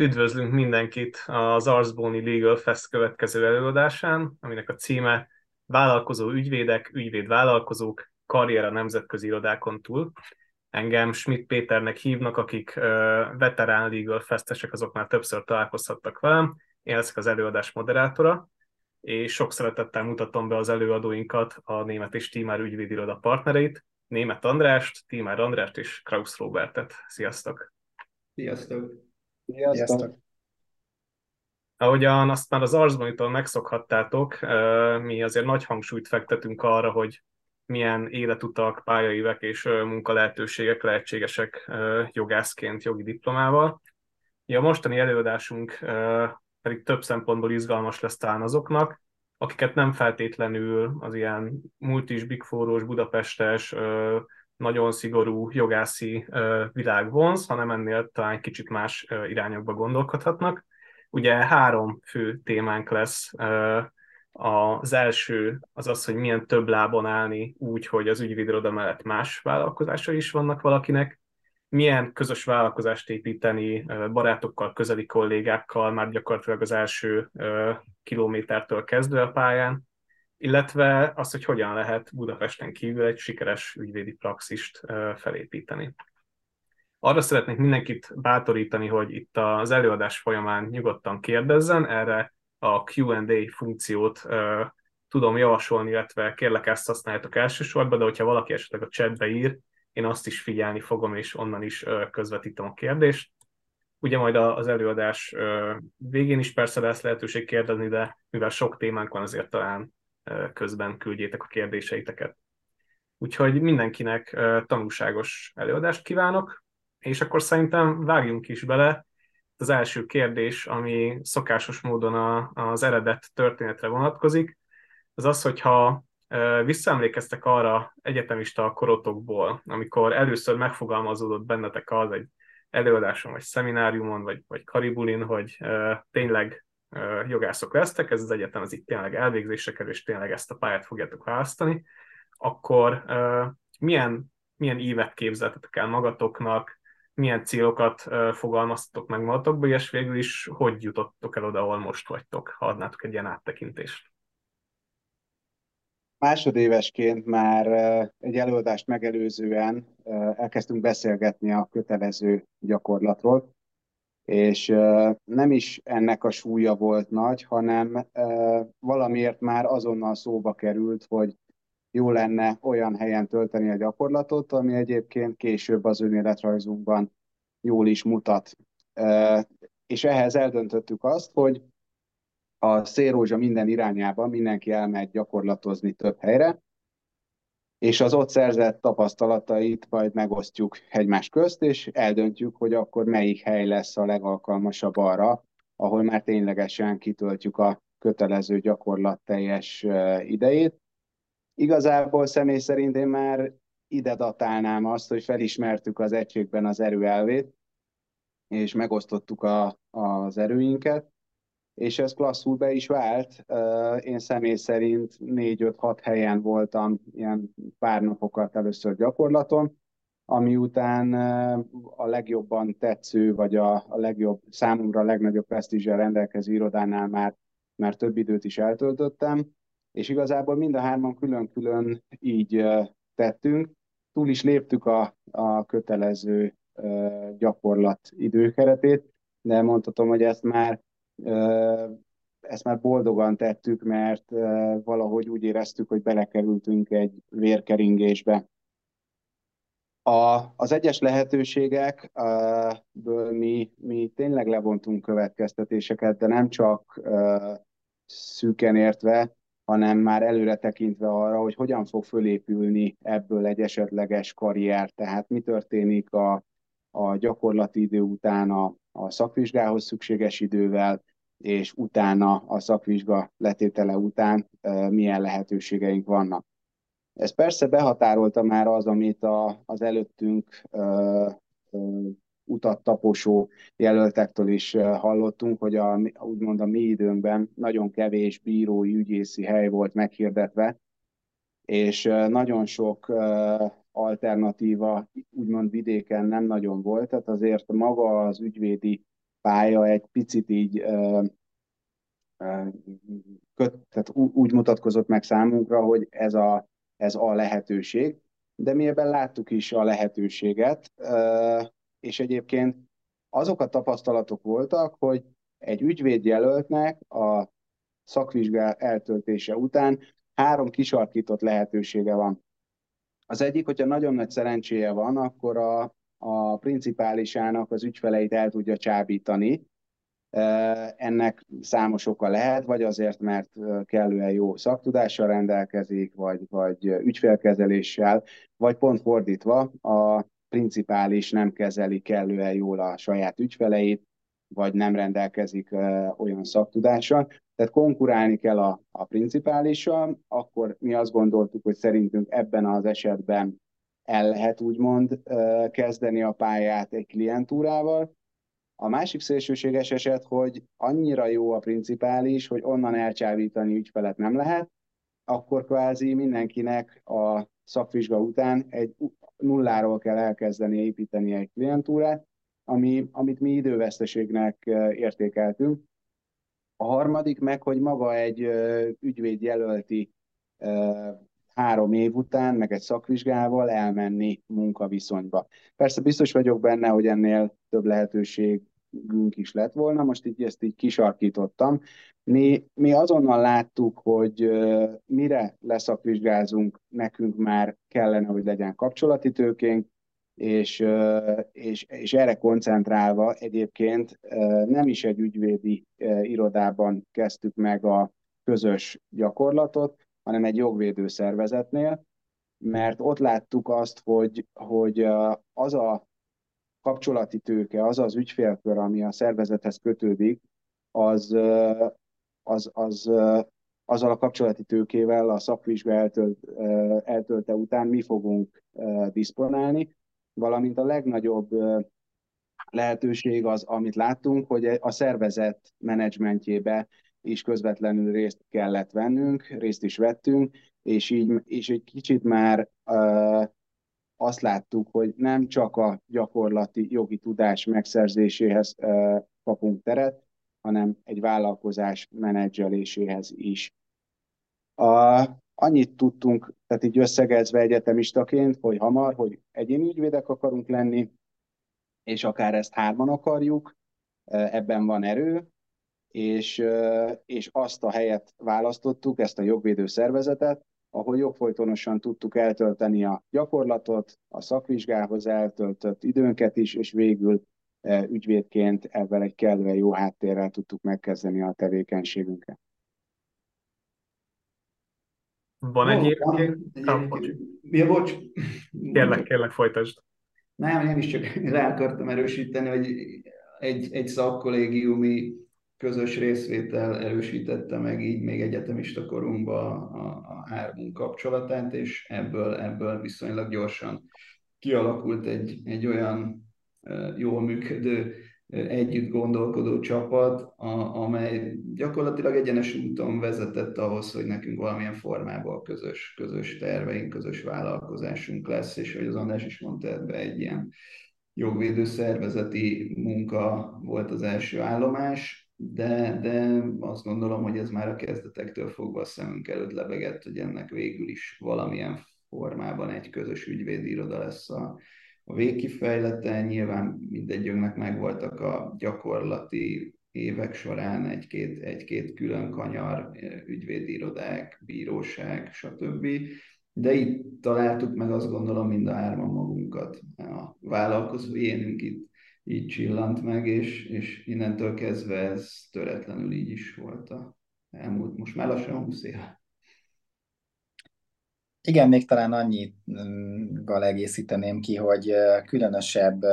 Üdvözlünk mindenkit az Arsboni Legal Fest következő előadásán, aminek a címe Vállalkozó ügyvédek, ügyvédvállalkozók, karrier a nemzetközi irodákon túl. Engem Schmidt Péternek hívnak, akik veterán Legal Festesek, azok már többször találkozhattak velem. Én leszek az előadás moderátora, és sok szeretettel mutatom be az előadóinkat, a német és Tímár ügyvédiroda partnereit, német Andrást, Tímár Andrást és Kraus Robertet. Sziasztok! Sziasztok! Sziasztok! Ahogyan azt már az Arsbanitól megszokhattátok, mi azért nagy hangsúlyt fektetünk arra, hogy milyen életutak, pályaivek és munkalehetőségek lehetségesek jogászként, jogi diplomával. a mostani előadásunk pedig több szempontból izgalmas lesz talán azoknak, akiket nem feltétlenül az ilyen multis, big Budapestes, nagyon szigorú jogászi világ vonz, hanem ennél talán kicsit más irányokba gondolkodhatnak. Ugye három fő témánk lesz. Az első az az, hogy milyen több lábon állni úgy, hogy az ügyvédiroda mellett más vállalkozásai is vannak valakinek, milyen közös vállalkozást építeni barátokkal, közeli kollégákkal, már gyakorlatilag az első kilométertől kezdve a pályán, illetve az, hogy hogyan lehet Budapesten kívül egy sikeres ügyvédi praxist felépíteni. Arra szeretnék mindenkit bátorítani, hogy itt az előadás folyamán nyugodtan kérdezzen, erre a Q&A funkciót tudom javasolni, illetve kérlek ezt használjátok elsősorban, de hogyha valaki esetleg a chatbe ír, én azt is figyelni fogom, és onnan is közvetítem a kérdést. Ugye majd az előadás végén is persze lesz lehetőség kérdezni, de mivel sok témánk van, azért talán közben küldjétek a kérdéseiteket. Úgyhogy mindenkinek tanulságos előadást kívánok, és akkor szerintem vágjunk is bele. Az első kérdés, ami szokásos módon a, az eredet történetre vonatkozik, az az, hogyha visszaemlékeztek arra egyetemista korotokból, amikor először megfogalmazódott bennetek az egy előadáson, vagy szemináriumon, vagy, vagy karibulin, hogy tényleg jogászok lesztek, ez az egyetem az itt tényleg elvégzésre kerül, és tényleg ezt a pályát fogjátok választani, akkor milyen, milyen évet képzeltetek el magatoknak, milyen célokat fogalmaztatok meg magatokba, és végül is hogy jutottok el oda, ahol most vagytok, ha adnátok egy ilyen áttekintést. Másodévesként már egy előadást megelőzően elkezdtünk beszélgetni a kötelező gyakorlatról, és nem is ennek a súlya volt nagy, hanem valamiért már azonnal szóba került, hogy jó lenne olyan helyen tölteni a gyakorlatot, ami egyébként később az önéletrajzunkban jól is mutat. És ehhez eldöntöttük azt, hogy a szélrózsa minden irányában mindenki elmegy gyakorlatozni több helyre, és az ott szerzett tapasztalatait majd megosztjuk egymás közt, és eldöntjük, hogy akkor melyik hely lesz a legalkalmasabb arra, ahol már ténylegesen kitöltjük a kötelező gyakorlat teljes idejét. Igazából személy szerint én már ide datálnám azt, hogy felismertük az egységben az erőelvét, és megosztottuk a, az erőinket, és ez klasszul be is vált. Én személy szerint 4-5-6 helyen voltam ilyen pár napokat először gyakorlaton, ami után a legjobban tetsző, vagy a, a legjobb, számomra a legnagyobb presztízsel rendelkező irodánál már, már több időt is eltöltöttem, és igazából mind a hárman külön-külön így tettünk. Túl is léptük a, a kötelező gyakorlat időkeretét, de mondhatom, hogy ezt már ezt már boldogan tettük, mert valahogy úgy éreztük, hogy belekerültünk egy vérkeringésbe. A, az egyes lehetőségekből mi, mi tényleg levontunk következtetéseket, de nem csak szűken értve, hanem már előre tekintve arra, hogy hogyan fog fölépülni ebből egy esetleges karrier, tehát mi történik a, a gyakorlati idő után a, a szakvizsgához szükséges idővel, és utána a szakvizsga letétele után milyen lehetőségeink vannak. Ez persze behatárolta már az, amit a, az előttünk utat taposó jelöltektől is hallottunk, hogy a, úgymond a mi időnkben nagyon kevés bírói, ügyészi hely volt meghirdetve, és nagyon sok alternatíva úgymond vidéken nem nagyon volt, tehát azért maga az ügyvédi pálya egy picit így köt, tehát úgy mutatkozott meg számunkra, hogy ez a, ez a lehetőség, de mi ebben láttuk is a lehetőséget, és egyébként azok a tapasztalatok voltak, hogy egy ügyvédjelöltnek a szakvizsgál eltöltése után három kisarkított lehetősége van. Az egyik, hogyha nagyon nagy szerencséje van, akkor a, a principálisának az ügyfeleit el tudja csábítani, ennek számos oka lehet, vagy azért, mert kellően jó szaktudással rendelkezik, vagy, vagy ügyfélkezeléssel, vagy pont fordítva, a principális nem kezeli kellően jól a saját ügyfeleit, vagy nem rendelkezik olyan szaktudással. Tehát konkurálni kell a, a principálissal, akkor mi azt gondoltuk, hogy szerintünk ebben az esetben el lehet úgymond kezdeni a pályát egy klientúrával, a másik szélsőséges eset, hogy annyira jó a principális, hogy onnan elcsábítani ügyfelet nem lehet, akkor kvázi mindenkinek a szakvizsga után egy nulláról kell elkezdeni építeni egy klientúrát, ami, amit mi időveszteségnek értékeltünk. A harmadik meg, hogy maga egy ügyvéd jelölti három év után, meg egy szakvizsgával elmenni munkaviszonyba. Persze biztos vagyok benne, hogy ennél több lehetőség günk is lett volna, most így ezt így kisarkítottam. Mi, mi azonnal láttuk, hogy mire leszakvizsgázunk, nekünk már kellene, hogy legyen kapcsolati tőkénk, és, és, és erre koncentrálva egyébként nem is egy ügyvédi irodában kezdtük meg a közös gyakorlatot, hanem egy jogvédő szervezetnél, mert ott láttuk azt, hogy, hogy az a kapcsolati tőke, az az ügyfélkör, ami a szervezethez kötődik, az, az, az, azzal a kapcsolati tőkével a szakvizsga eltölt, eltölte után mi fogunk diszponálni, valamint a legnagyobb lehetőség az, amit láttunk, hogy a szervezet menedzsmentjébe is közvetlenül részt kellett vennünk, részt is vettünk, és így és egy kicsit már azt láttuk, hogy nem csak a gyakorlati jogi tudás megszerzéséhez kapunk teret, hanem egy vállalkozás menedzseléséhez is. A, annyit tudtunk, tehát így összegezve egyetemistaként, hogy hamar, hogy egyéni ügyvédek akarunk lenni, és akár ezt hárman akarjuk, ebben van erő, és, és azt a helyet választottuk, ezt a jogvédő szervezetet, ahol jogfolytonosan tudtuk eltölteni a gyakorlatot, a szakvizsgához eltöltött időnket is, és végül ügyvédként ebben egy kellően jó háttérrel tudtuk megkezdeni a tevékenységünket. Van egy egyébként? Ja, bocs. Kérlek, kérlek, folytasd. Nem, én is csak rá akartam erősíteni, hogy egy, egy szakkollégiumi közös részvétel erősítette meg így még egyetemista korunkban a, a hármunk kapcsolatát, és ebből, ebből viszonylag gyorsan kialakult egy, egy olyan jól működő, együtt gondolkodó csapat, a, amely gyakorlatilag egyenes úton vezetett ahhoz, hogy nekünk valamilyen formában közös, közös terveink, közös vállalkozásunk lesz, és hogy az András is mondta, ebbe egy ilyen jogvédő szervezeti munka volt az első állomás, de, de azt gondolom, hogy ez már a kezdetektől fogva a szemünk előtt lebegett, hogy ennek végül is valamilyen formában egy közös ügyvédi iroda lesz a, a végkifejlete. Nyilván mindegyünknek megvoltak a gyakorlati évek során egy-két, egy-két külön kanyar, ügyvédi irodák, bíróság, stb. De itt találtuk meg azt gondolom mind a hárman magunkat. A vállalkozó énünk itt így csillant meg, és, és innentől kezdve ez töretlenül így is volt a elmúlt, most már lassan 20 éve. Igen, még talán annyival egészíteném ki, hogy különösebb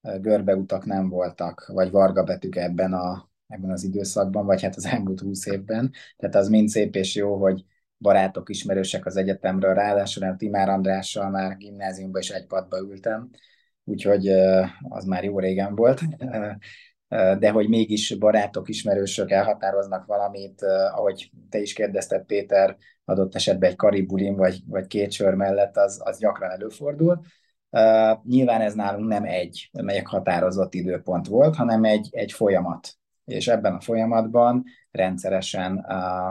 görbeutak nem voltak, vagy varga betűk ebben, a, ebben az időszakban, vagy hát az elmúlt húsz évben. Tehát az mind szép és jó, hogy barátok, ismerősek az egyetemről, ráadásul a Timár Andrással már gimnáziumban is egy padba ültem, úgyhogy az már jó régen volt. De hogy mégis barátok, ismerősök elhatároznak valamit, ahogy te is kérdezted, Péter, adott esetben egy karibulin vagy, vagy két sör mellett, az, az gyakran előfordul. Nyilván ez nálunk nem egy meghatározott időpont volt, hanem egy, egy folyamat. És ebben a folyamatban rendszeresen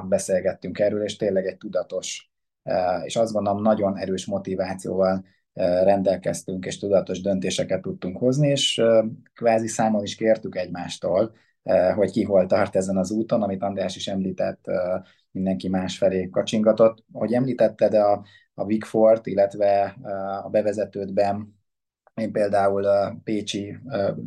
beszélgettünk erről, és tényleg egy tudatos, és azt gondolom nagyon erős motivációval rendelkeztünk, és tudatos döntéseket tudtunk hozni, és kvázi számon is kértük egymástól, hogy ki hol tart ezen az úton, amit András is említett, mindenki másfelé kacsingatott. Hogy említetted a, a Wigfort, illetve a bevezetődben én például a Pécsi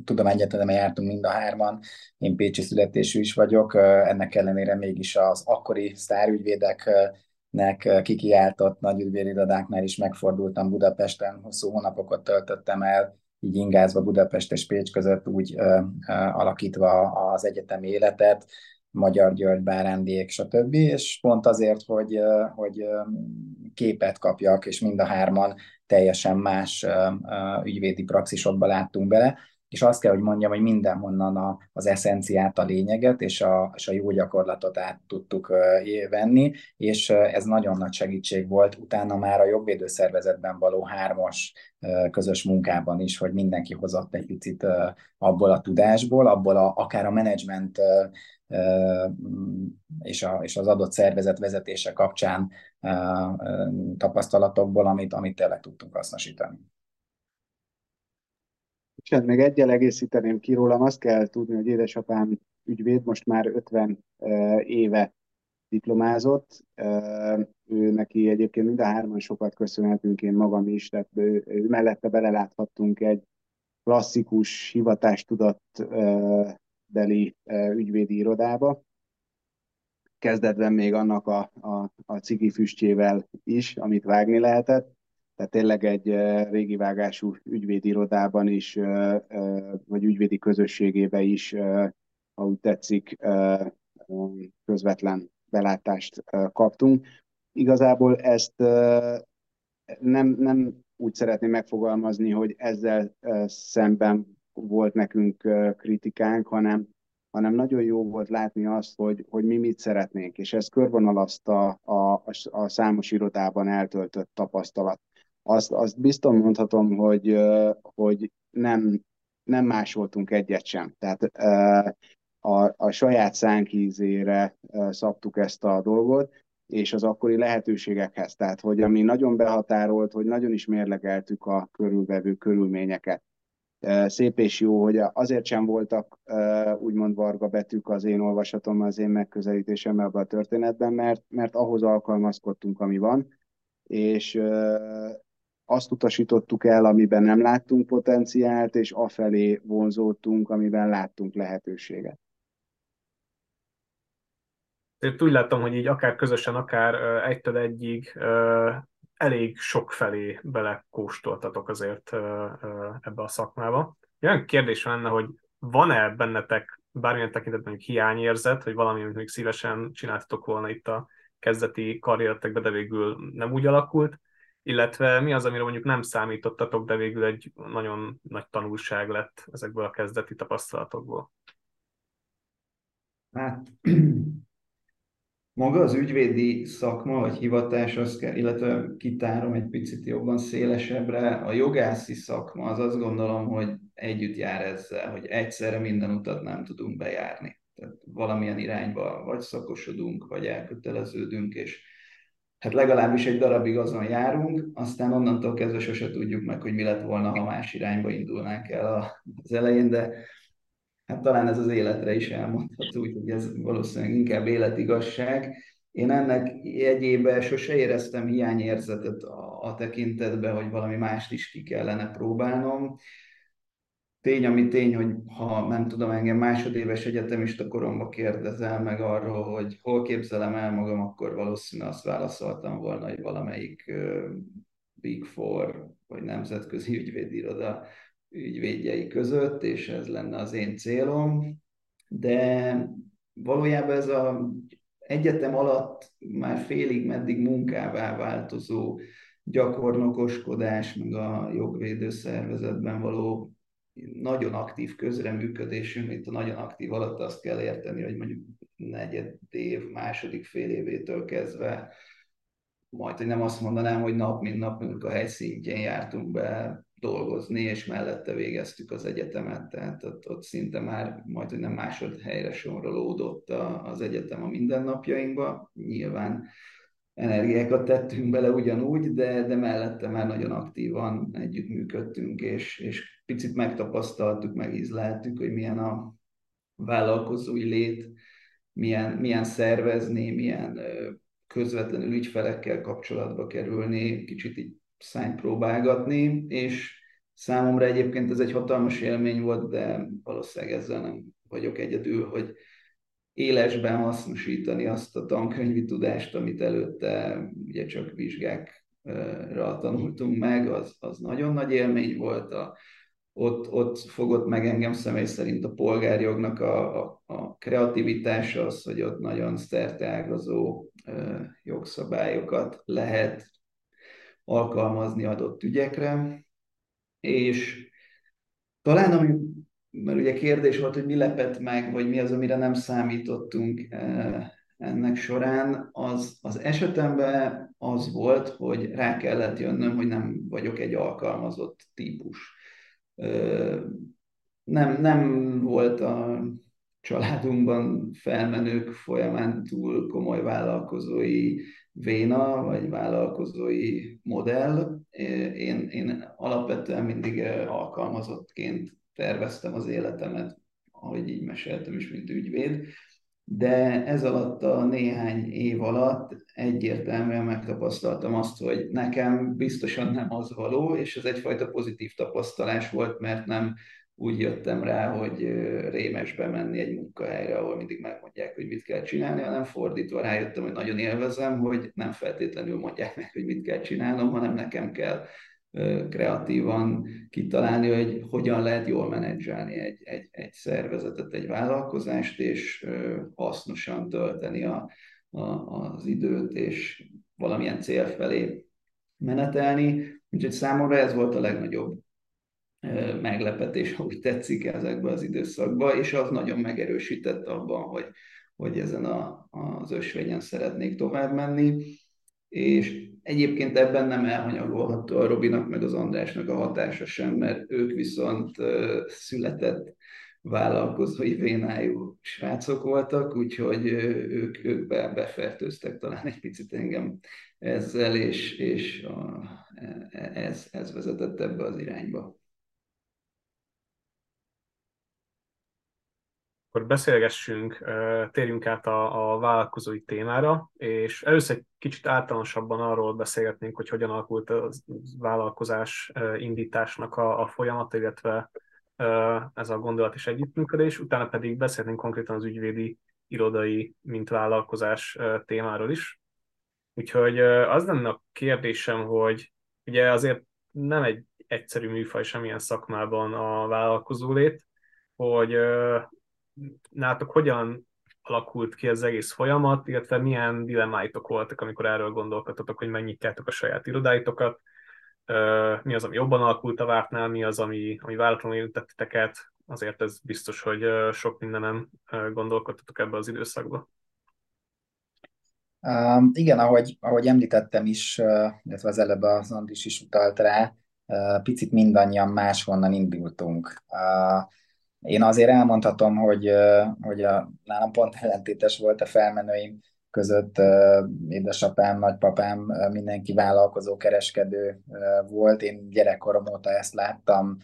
Tudományegyetemen jártunk mind a hárman, én Pécsi születésű is vagyok, ennek ellenére mégis az akkori sztárügyvédeknek kikiáltott nagy ügyvédirodáknál is megfordultam Budapesten, hosszú hónapokat töltöttem el, így ingázva Budapest és Pécs között úgy ö, ö, alakítva az egyetemi életet, Magyar György, Bárándék, stb. És pont azért, hogy, hogy képet kapjak, és mind a hárman teljesen más ügyvédi praxisokba láttunk bele, és azt kell, hogy mondjam, hogy mindenhonnan a, az eszenciát, a lényeget és a, és a jó gyakorlatot át tudtuk venni, és ez nagyon nagy segítség volt utána már a jogvédőszervezetben való hármas közös munkában is, hogy mindenki hozott egy picit abból a tudásból, abból a, akár a menedzsment és, a, és az adott szervezet vezetése kapcsán tapasztalatokból, amit, amit tényleg tudtunk hasznosítani. Hát még egyel egészíteném ki rólam, azt kell tudni, hogy édesapám ügyvéd most már 50 éve diplomázott. Ő neki egyébként mind a hárman sokat köszönhetünk, én magam is, tehát ő, ő mellette beleláthattunk egy klasszikus hivatástudat beli ügyvédi irodába. Kezdetben még annak a, a, a cigi füstjével is, amit vágni lehetett. Tehát tényleg egy régi vágású ügyvédi irodában is, vagy ügyvédi közösségébe is, ha úgy tetszik, közvetlen belátást kaptunk. Igazából ezt nem, nem úgy szeretném megfogalmazni, hogy ezzel szemben volt nekünk kritikánk, hanem, hanem nagyon jó volt látni azt, hogy, hogy mi mit szeretnénk, és ez körvonalazta a, a, a számos irodában eltöltött tapasztalat. Azt, azt biztos mondhatom, hogy, hogy nem, nem másoltunk egyet sem. Tehát a, a saját szánkízére szabtuk ezt a dolgot, és az akkori lehetőségekhez. Tehát, hogy ami nagyon behatárolt, hogy nagyon is mérlegeltük a körülvevő körülményeket szép és jó, hogy azért sem voltak úgymond varga betűk az én olvasatom, az én megközelítésem ebben a történetben, mert, mert ahhoz alkalmazkodtunk, ami van, és azt utasítottuk el, amiben nem láttunk potenciált, és afelé vonzódtunk, amiben láttunk lehetőséget. Én úgy láttam, hogy így akár közösen, akár egytől egyig elég sok felé belekóstoltatok azért ebbe a szakmába. Olyan kérdés lenne, hogy van-e bennetek bármilyen tekintetben hiányérzet, hogy valami, amit még szívesen csináltatok volna itt a kezdeti karrieretekbe, de végül nem úgy alakult, illetve mi az, amire mondjuk nem számítottatok, de végül egy nagyon nagy tanulság lett ezekből a kezdeti tapasztalatokból? Hát maga az ügyvédi szakma vagy hivatás, az kell, illetve kitárom egy picit jobban szélesebbre, a jogászi szakma az azt gondolom, hogy együtt jár ezzel, hogy egyszerre minden utat nem tudunk bejárni. Tehát valamilyen irányba vagy szakosodunk, vagy elköteleződünk, és hát legalábbis egy darabig azon járunk, aztán onnantól kezdve sose tudjuk meg, hogy mi lett volna, ha más irányba indulnánk el az elején, de hát talán ez az életre is elmondható, úgyhogy ez valószínűleg inkább életigasság. Én ennek jegyében sose éreztem hiányérzetet a, a tekintetben, hogy valami mást is ki kellene próbálnom. Tény, ami tény, hogy ha nem tudom, engem másodéves egyetemista koromba kérdezel meg arról, hogy hol képzelem el magam, akkor valószínűleg azt válaszoltam volna, hogy valamelyik Big Four, vagy nemzetközi ügyvédiroda ügyvédjei között, és ez lenne az én célom, de valójában ez a egyetem alatt már félig meddig munkává változó gyakornokoskodás, meg a jogvédő szervezetben való nagyon aktív közreműködésünk, itt a nagyon aktív alatt azt kell érteni, hogy mondjuk negyed év, második fél évétől kezdve, majd, hogy nem azt mondanám, hogy nap mint nap a helyszintjén jártunk be dolgozni, és mellette végeztük az egyetemet, tehát ott, ott szinte már majd, hogy nem másodhelyre sorolódott az egyetem a mindennapjainkba. Nyilván energiákat tettünk bele ugyanúgy, de, de mellette már nagyon aktívan együttműködtünk, és, és picit megtapasztaltuk, megízleltük, hogy milyen a vállalkozói lét, milyen, milyen szervezni, milyen közvetlenül ügyfelekkel kapcsolatba kerülni, kicsit így szányt próbálgatni, és számomra egyébként ez egy hatalmas élmény volt, de valószínűleg ezzel nem vagyok egyedül, hogy élesben hasznosítani azt a tankönyvi tudást, amit előtte ugye csak vizsgákra tanultunk meg, az, az nagyon nagy élmény volt. A, ott, ott fogott meg engem személy szerint a polgárjognak a, a, a kreativitása, az, hogy ott nagyon szerteágazó jogszabályokat lehet alkalmazni adott ügyekre, és talán ami, mert ugye kérdés volt, hogy mi lepett meg, vagy mi az, amire nem számítottunk ennek során, az, az esetemben az volt, hogy rá kellett jönnöm, hogy nem vagyok egy alkalmazott típus. Nem, nem volt a családunkban felmenők folyamán túl komoly vállalkozói véna, vagy vállalkozói modell. Én, én alapvetően mindig alkalmazottként terveztem az életemet, ahogy így meséltem is, mint ügyvéd, de ez alatt a néhány év alatt egyértelműen megtapasztaltam azt, hogy nekem biztosan nem az való, és ez egyfajta pozitív tapasztalás volt, mert nem úgy jöttem rá, hogy rémes bemenni egy munkahelyre, ahol mindig megmondják, hogy mit kell csinálni, hanem fordítva rájöttem, hogy nagyon élvezem, hogy nem feltétlenül mondják meg, hogy mit kell csinálnom, hanem nekem kell kreatívan kitalálni, hogy hogyan lehet jól menedzselni egy, egy, egy szervezetet, egy vállalkozást, és hasznosan tölteni a, a, az időt, és valamilyen cél felé menetelni. Úgyhogy számomra ez volt a legnagyobb meglepetés, ahogy tetszik ezekbe az időszakban, és az nagyon megerősített abban, hogy, hogy ezen a, az ösvényen szeretnék tovább menni. És egyébként ebben nem elhanyagolható a Robinak meg az Andrásnak a hatása sem, mert ők viszont született vállalkozói vénájú srácok voltak, úgyhogy ők, ők be, befertőztek talán egy picit engem ezzel, és, és a, e, ez, ez vezetett ebbe az irányba. Akkor beszélgessünk, térjünk át a, a vállalkozói témára, és először egy kicsit általánosabban arról beszélgetnénk, hogy hogyan alakult a vállalkozás indításnak a, a folyamata, illetve ez a gondolat és együttműködés, utána pedig beszélnénk konkrétan az ügyvédi irodai, mint vállalkozás témáról is. Úgyhogy az lenne a kérdésem, hogy ugye azért nem egy egyszerű műfaj semmilyen szakmában a vállalkozólét, hogy nátok hogyan alakult ki az egész folyamat, illetve milyen dilemmáitok voltak, amikor erről gondolkodtatok, hogy megnyitjátok a saját irodáitokat, mi az, ami jobban alakult a vártnál, mi az, ami, ami váratlanul érintettiteket, azért ez biztos, hogy sok mindenem gondolkodtatok ebbe az időszakba. Um, igen, ahogy, ahogy említettem is, illetve az előbb az Andris is utalt rá, picit mindannyian máshonnan indultunk. Uh, én azért elmondhatom, hogy, hogy a, nálam pont ellentétes volt a felmenőim között édesapám, nagypapám, mindenki vállalkozó, kereskedő volt. Én gyerekkorom óta ezt láttam,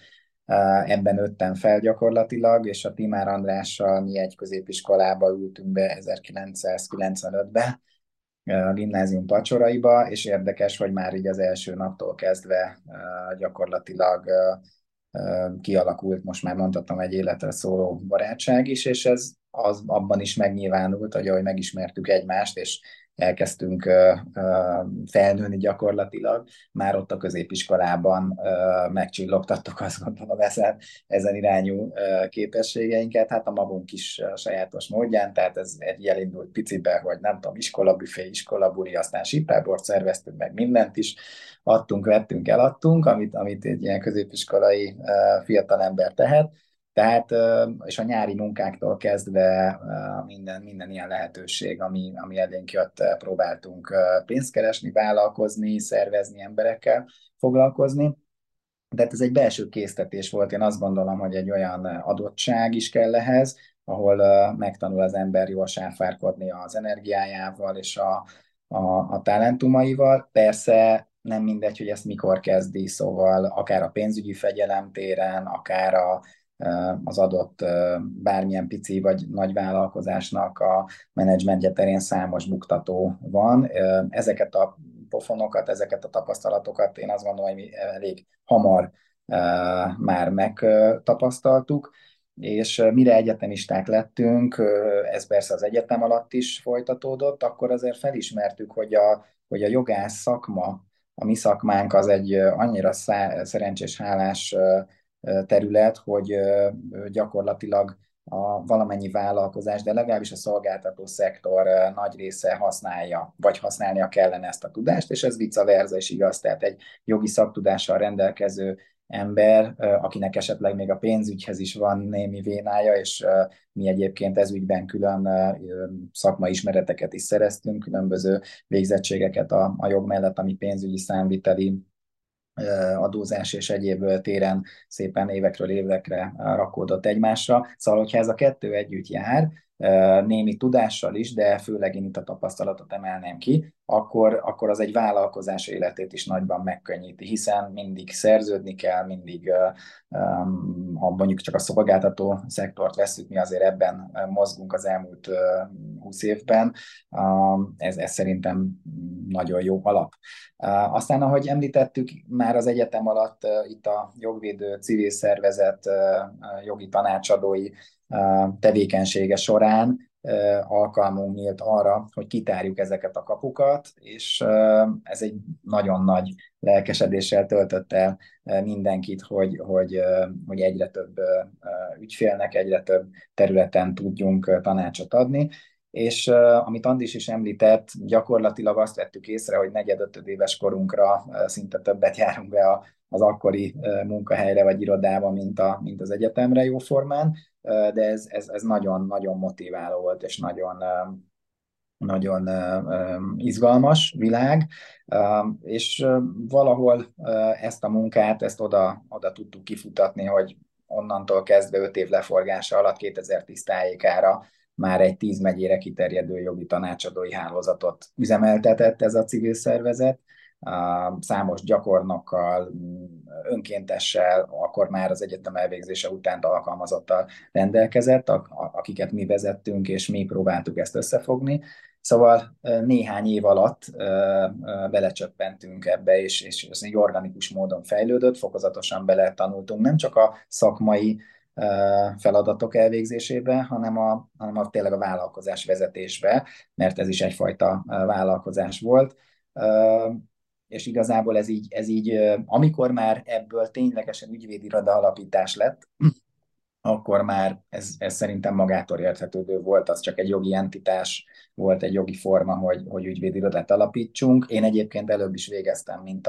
ebben nőttem fel gyakorlatilag, és a Timár Andrással mi egy középiskolába ültünk be 1995-ben, a gimnázium pacsoraiba, és érdekes, hogy már így az első naptól kezdve gyakorlatilag kialakult, most már mondhatom, egy életre szóló barátság is, és ez az abban is megnyilvánult, hogy ahogy megismertük egymást, és elkezdtünk felnőni gyakorlatilag, már ott a középiskolában megcsillogtattuk azt gondolom ezen, ezen irányú képességeinket, hát a magunk is sajátos módján, tehát ez egy elindult picibe, hogy nem tudom, iskolabüfé, iskolabuli, aztán sipábort szerveztünk meg mindent is, adtunk, vettünk, eladtunk, amit, amit egy ilyen középiskolai fiatalember tehet, tehát, és a nyári munkáktól kezdve minden, minden ilyen lehetőség, ami, ami elénk jött, próbáltunk pénzt keresni, vállalkozni, szervezni emberekkel, foglalkozni. de hát ez egy belső késztetés volt. Én azt gondolom, hogy egy olyan adottság is kell ehhez, ahol megtanul az ember jól sáfárkodni az energiájával és a, a, a talentumaival. Persze nem mindegy, hogy ezt mikor kezdi, szóval akár a pénzügyi fegyelem téren, akár a, az adott bármilyen pici vagy nagy vállalkozásnak a menedzsmentje terén számos buktató van. Ezeket a pofonokat, ezeket a tapasztalatokat én azt gondolom, hogy mi elég hamar már megtapasztaltuk, és mire egyetemisták lettünk, ez persze az egyetem alatt is folytatódott, akkor azért felismertük, hogy a, hogy a jogász szakma, a mi szakmánk az egy annyira szá, szerencsés, hálás terület, hogy gyakorlatilag a valamennyi vállalkozás, de legalábbis a szolgáltató szektor nagy része használja, vagy használnia kellene ezt a tudást, és ez vice versa is igaz, tehát egy jogi szaktudással rendelkező ember, akinek esetleg még a pénzügyhez is van némi vénája, és mi egyébként ez ügyben külön szakmai ismereteket is szereztünk, különböző végzettségeket a, a jog mellett, ami pénzügyi számviteli adózás és egyéb téren szépen évekről évekre rakódott egymásra. Szóval, hogyha ez a kettő együtt jár, némi tudással is, de főleg én itt a tapasztalatot emelném ki, akkor, akkor az egy vállalkozás életét is nagyban megkönnyíti, hiszen mindig szerződni kell, mindig, ha mondjuk csak a szolgáltató szektort veszük, mi azért ebben mozgunk az elmúlt 20 évben, ez, ez szerintem nagyon jó alap. Aztán, ahogy említettük, már az egyetem alatt itt a jogvédő civil szervezet jogi tanácsadói tevékenysége során alkalmunk nyílt arra, hogy kitárjuk ezeket a kapukat, és ez egy nagyon nagy lelkesedéssel töltött el mindenkit, hogy, hogy, hogy egyre több ügyfélnek, egyre több területen tudjunk tanácsot adni. És amit Andis is említett, gyakorlatilag azt vettük észre, hogy negyed éves korunkra szinte többet járunk be a, az akkori munkahelyre vagy irodába, mint, a, mint az egyetemre jóformán, de ez, ez, ez nagyon, nagyon motiváló volt, és nagyon, nagyon izgalmas világ, és valahol ezt a munkát, ezt oda, oda tudtuk kifutatni, hogy onnantól kezdve 5 év leforgása alatt 2010 tájékára már egy tíz megyére kiterjedő jogi tanácsadói hálózatot üzemeltetett ez a civil szervezet, számos gyakornokkal, önkéntessel, akkor már az egyetem elvégzése után alkalmazottal rendelkezett, akiket mi vezettünk, és mi próbáltuk ezt összefogni. Szóval néhány év alatt belecsöppentünk ebbe, és, és ez egy organikus módon fejlődött, fokozatosan bele tanultunk nem csak a szakmai feladatok elvégzésébe, hanem a, hanem a tényleg a vállalkozás vezetésbe, mert ez is egyfajta vállalkozás volt és igazából ez így, ez így, amikor már ebből ténylegesen ügyvédiroda alapítás lett, akkor már ez, ez szerintem magától érthetődő volt, az csak egy jogi entitás volt, egy jogi forma, hogy, hogy ügyvédirodát alapítsunk. Én egyébként előbb is végeztem, mint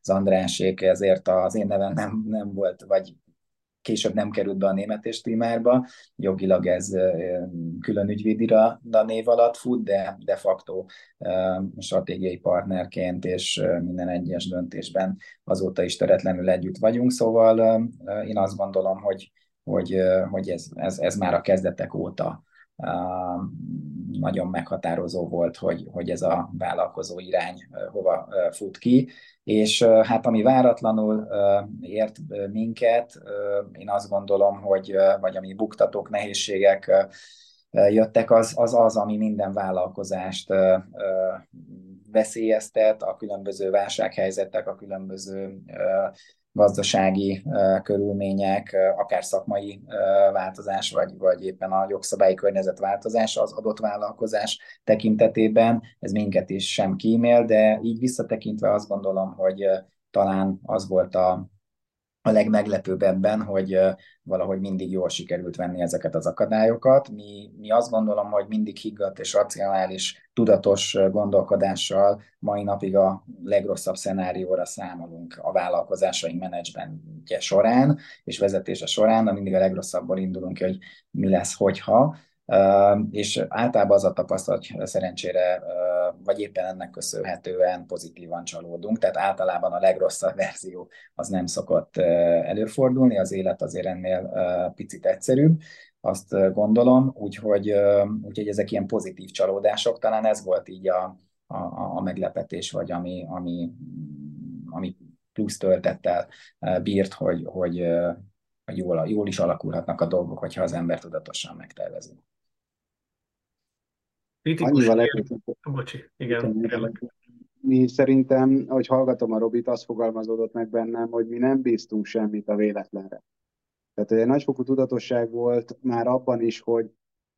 az Andrásék, ezért az én nevem nem, nem volt, vagy később nem került be a német és tímárba, jogilag ez külön ügyvédira a név alatt fut, de de facto stratégiai partnerként és minden egyes döntésben azóta is teretlenül együtt vagyunk, szóval én azt gondolom, hogy, hogy, hogy ez, ez, ez már a kezdetek óta nagyon meghatározó volt, hogy, hogy ez a vállalkozó irány hova fut ki, és hát ami váratlanul ért minket, én azt gondolom, hogy vagy ami buktatók, nehézségek jöttek, az az, az ami minden vállalkozást veszélyeztet, a különböző válsághelyzetek, a különböző gazdasági körülmények, akár szakmai változás, vagy, vagy éppen a jogszabályi környezet változás az adott vállalkozás tekintetében, ez minket is sem kímél, de így visszatekintve azt gondolom, hogy talán az volt a, a legmeglepőbb ebben, hogy valahogy mindig jól sikerült venni ezeket az akadályokat. Mi, mi azt gondolom, hogy mindig higgadt és racionális, tudatos gondolkodással mai napig a legrosszabb szenárióra számolunk a vállalkozásaink menedzsmentje során és vezetése során, de mindig a legrosszabbból indulunk hogy mi lesz, hogyha és általában az a tapasztalat, hogy szerencsére vagy éppen ennek köszönhetően pozitívan csalódunk, tehát általában a legrosszabb verzió az nem szokott előfordulni, az élet azért ennél picit egyszerűbb, azt gondolom, úgyhogy, úgyhogy ezek ilyen pozitív csalódások, talán ez volt így a, a, a meglepetés, vagy ami, ami, ami plusz töltettel bírt, hogy, hogy, hogy jól, jól is alakulhatnak a dolgok, hogyha az ember tudatosan megtervezi. Annyival Bocsi, igen. Mi szerintem, ahogy hallgatom a Robit, az fogalmazódott meg bennem, hogy mi nem bíztunk semmit a véletlenre. Tehát egy nagyfokú tudatosság volt már abban is, hogy,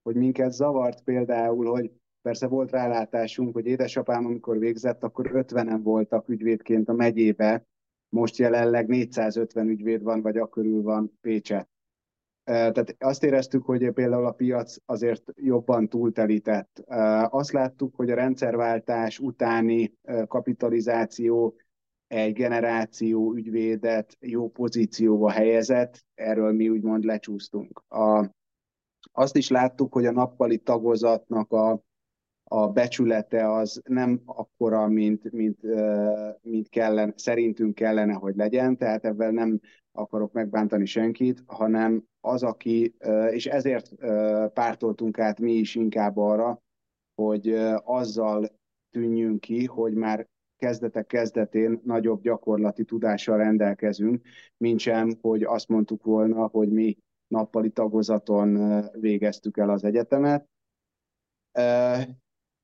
hogy minket zavart például, hogy persze volt rálátásunk, hogy édesapám, amikor végzett, akkor 50-en voltak ügyvédként a megyébe, most jelenleg 450 ügyvéd van, vagy akkörül van Pécset. Tehát azt éreztük, hogy például a piac azért jobban túltelített. Azt láttuk, hogy a rendszerváltás utáni kapitalizáció egy generáció ügyvédet jó pozícióba helyezett, erről mi úgymond lecsúsztunk. A, azt is láttuk, hogy a nappali tagozatnak a, a becsülete az nem akkora, mint, mint, mint kellene, szerintünk kellene, hogy legyen, tehát ebben nem akarok megbántani senkit, hanem az, aki, és ezért pártoltunk át mi is inkább arra, hogy azzal tűnjünk ki, hogy már kezdetek kezdetén nagyobb gyakorlati tudással rendelkezünk, mint sem, hogy azt mondtuk volna, hogy mi nappali tagozaton végeztük el az egyetemet.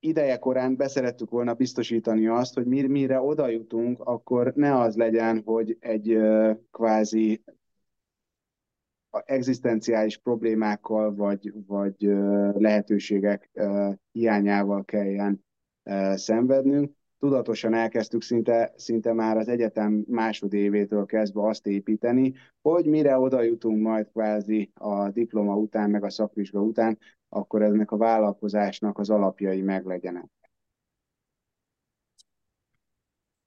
Ideje korán beszerettük volna biztosítani azt, hogy mire oda jutunk, akkor ne az legyen, hogy egy kvázi egzisztenciális problémákkal vagy, vagy lehetőségek hiányával kelljen szenvednünk, tudatosan elkezdtük szinte, szinte már az egyetem másodévétől kezdve azt építeni, hogy mire oda jutunk majd kvázi a diploma után, meg a szakvizsga után, akkor ennek a vállalkozásnak az alapjai meglegyenek.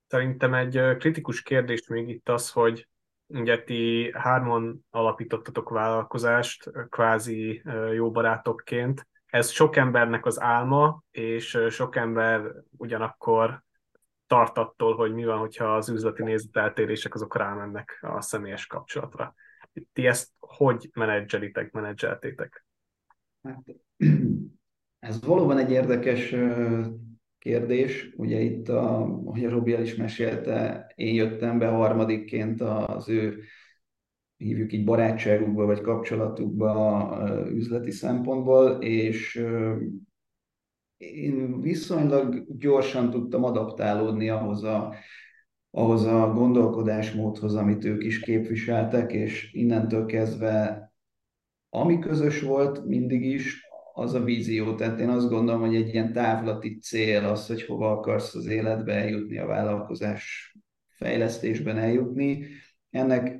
Szerintem egy kritikus kérdés még itt az, hogy ugye ti hárman alapítottatok vállalkozást, kvázi jó barátokként, ez sok embernek az álma, és sok ember ugyanakkor tart attól, hogy mi van, hogyha az üzleti nézeteltérések azok rámennek a személyes kapcsolatra. Ti ezt hogy menedzselitek, menedzseltétek? Hát, ez valóban egy érdekes kérdés. Ugye itt, a, ahogy a Robi el is mesélte, én jöttem be harmadikként az ő hívjuk így barátságukba vagy kapcsolatukba üzleti szempontból, és én viszonylag gyorsan tudtam adaptálódni ahhoz a, ahhoz a gondolkodásmódhoz, amit ők is képviseltek, és innentől kezdve ami közös volt mindig is, az a vízió. Tehát én azt gondolom, hogy egy ilyen távlati cél az, hogy hova akarsz az életbe eljutni, a vállalkozás fejlesztésben eljutni. Ennek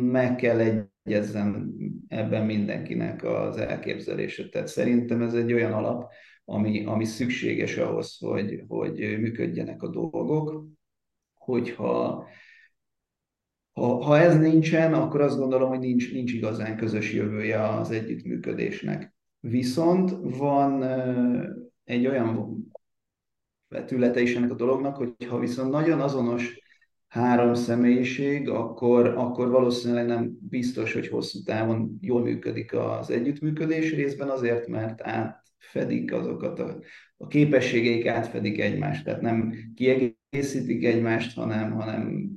meg kell egyezzen ebben mindenkinek az elképzelése. Tehát szerintem ez egy olyan alap, ami, ami szükséges ahhoz, hogy, hogy működjenek a dolgok, hogyha ha, ha ez nincsen, akkor azt gondolom, hogy nincs, nincs igazán közös jövője az együttműködésnek. Viszont van egy olyan vetülete is ennek a dolognak, hogy ha viszont nagyon azonos három személyiség, akkor, akkor valószínűleg nem biztos, hogy hosszú távon jól működik az együttműködés részben azért, mert átfedik azokat a, a képességeik átfedik egymást, tehát nem kiegészítik egymást, hanem, hanem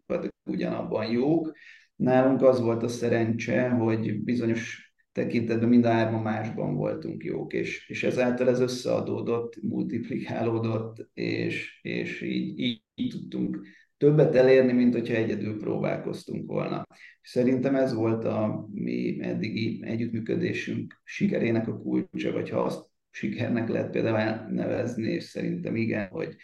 ugyanabban jók. Nálunk az volt a szerencse, hogy bizonyos tekintetben mind a hárman másban voltunk jók, és, és ezáltal ez összeadódott, multiplikálódott, és, és így, így, így tudtunk többet elérni, mint hogyha egyedül próbálkoztunk volna. Szerintem ez volt a mi eddigi együttműködésünk sikerének a kulcsa, vagy ha azt sikernek lehet például nevezni, és szerintem igen, hogy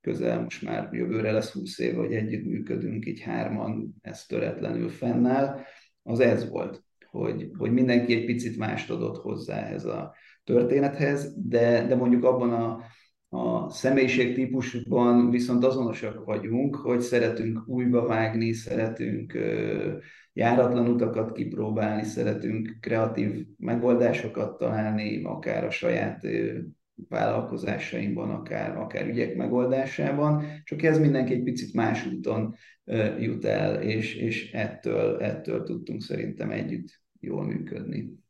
közel most már jövőre lesz 20 év, hogy együttműködünk, így hárman, ez töretlenül fennáll, az ez volt, hogy, hogy mindenki egy picit mást adott hozzá ehhez a történethez, de, de mondjuk abban a a személyiségtípusban viszont azonosak vagyunk, hogy szeretünk újba vágni, szeretünk járatlan utakat kipróbálni, szeretünk kreatív megoldásokat találni, akár a saját vállalkozásainkban, akár, akár ügyek megoldásában, csak ez mindenki egy picit más úton jut el, és, és ettől, ettől tudtunk szerintem együtt jól működni.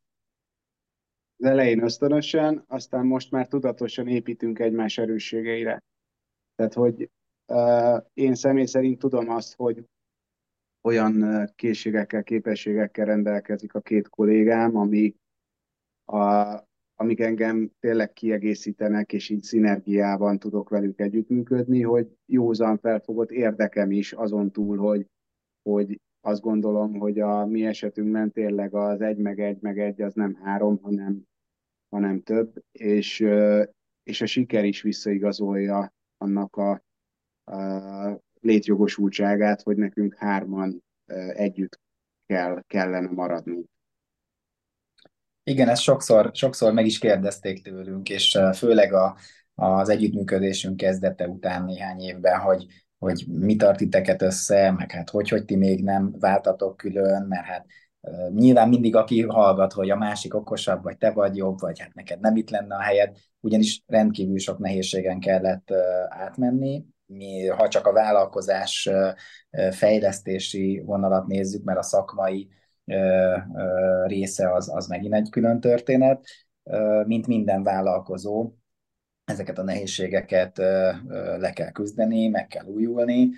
Az elején ösztönösen, aztán most már tudatosan építünk egymás erősségeire. Tehát, hogy uh, én személy szerint tudom azt, hogy olyan készségekkel, képességekkel rendelkezik a két kollégám, ami, a, amik engem tényleg kiegészítenek, és így szinergiában tudok velük együttműködni, hogy józan felfogott érdekem is azon túl, hogy, hogy azt gondolom, hogy a mi esetünkben tényleg az egy meg egy meg egy az nem három, hanem, hanem több, és, és a siker is visszaigazolja annak a, a létjogosultságát, hogy nekünk hárman együtt kell, kellene maradnunk. Igen, ezt sokszor, sokszor meg is kérdezték tőlünk, és főleg a, az együttműködésünk kezdete után néhány évben, hogy, hogy mi tart titeket össze, meg hát hogy, hogy ti még nem váltatok külön, mert hát nyilván mindig aki hallgat, hogy a másik okosabb, vagy te vagy jobb, vagy hát neked nem itt lenne a helyed, ugyanis rendkívül sok nehézségen kellett átmenni, mi, ha csak a vállalkozás fejlesztési vonalat nézzük, mert a szakmai része az, az megint egy külön történet, mint minden vállalkozó, ezeket a nehézségeket le kell küzdeni, meg kell újulni,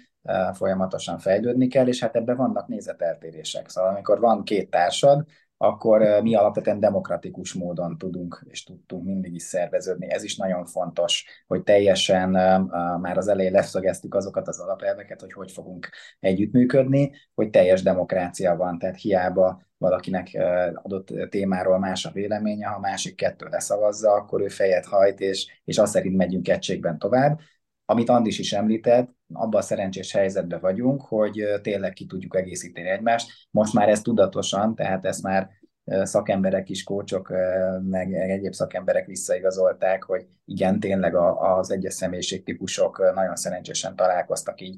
folyamatosan fejlődni kell, és hát ebben vannak nézeteltérések. Szóval amikor van két társad, akkor mi alapvetően demokratikus módon tudunk és tudtunk mindig is szerveződni. Ez is nagyon fontos, hogy teljesen már az elején leszögeztük azokat az alapelveket, hogy hogy fogunk együttműködni, hogy teljes demokrácia van, tehát hiába valakinek adott témáról más a véleménye, ha másik kettő leszavazza, akkor ő fejet hajt, és, és azt szerint megyünk egységben tovább. Amit Andis is említett, abban a szerencsés helyzetben vagyunk, hogy tényleg ki tudjuk egészíteni egymást. Most már ez tudatosan, tehát ezt már szakemberek is, kócsok, meg egyéb szakemberek visszaigazolták, hogy igen, tényleg az egyes személyiségtípusok nagyon szerencsésen találkoztak így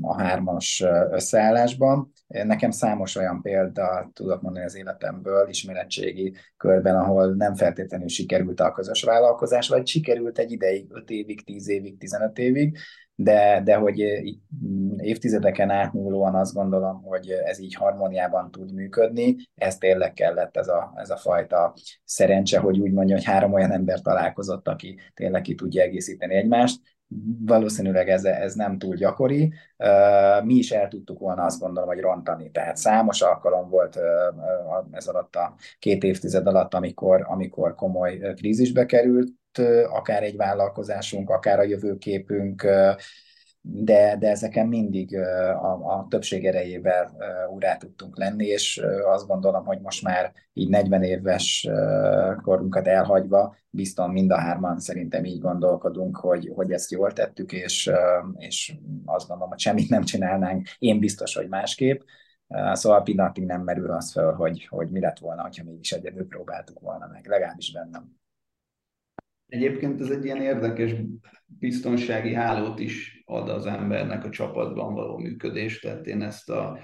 a hármas összeállásban. Nekem számos olyan példa tudok mondani az életemből, ismeretségi körben, ahol nem feltétlenül sikerült a közös vállalkozás, vagy sikerült egy ideig, 5 évig, 10 évig, 15 évig, de, de hogy évtizedeken átnyúlóan azt gondolom, hogy ez így harmóniában tud működni, ez tényleg kellett ez a, ez a fajta szerencse, hogy úgy mondja, hogy három olyan ember találkozott, aki tényleg ki tudja egészíteni egymást, valószínűleg ez, ez nem túl gyakori. Mi is el tudtuk volna azt gondolom, hogy rontani. Tehát számos alkalom volt ez alatt a két évtized alatt, amikor, amikor komoly krízisbe került, akár egy vállalkozásunk, akár a jövőképünk, de, de ezeken mindig a, a többség erejével úrá tudtunk lenni, és azt gondolom, hogy most már így 40 éves korunkat elhagyva, bizton mind a hárman szerintem így gondolkodunk, hogy, hogy ezt jól tettük, és, és azt gondolom, hogy semmit nem csinálnánk, én biztos, hogy másképp. Szóval pillanatig nem merül az fel, hogy, hogy mi lett volna, ha mégis egyedül próbáltuk volna meg, legalábbis bennem. Egyébként ez egy ilyen érdekes biztonsági hálót is ad az embernek a csapatban való működés, tehát én ezt a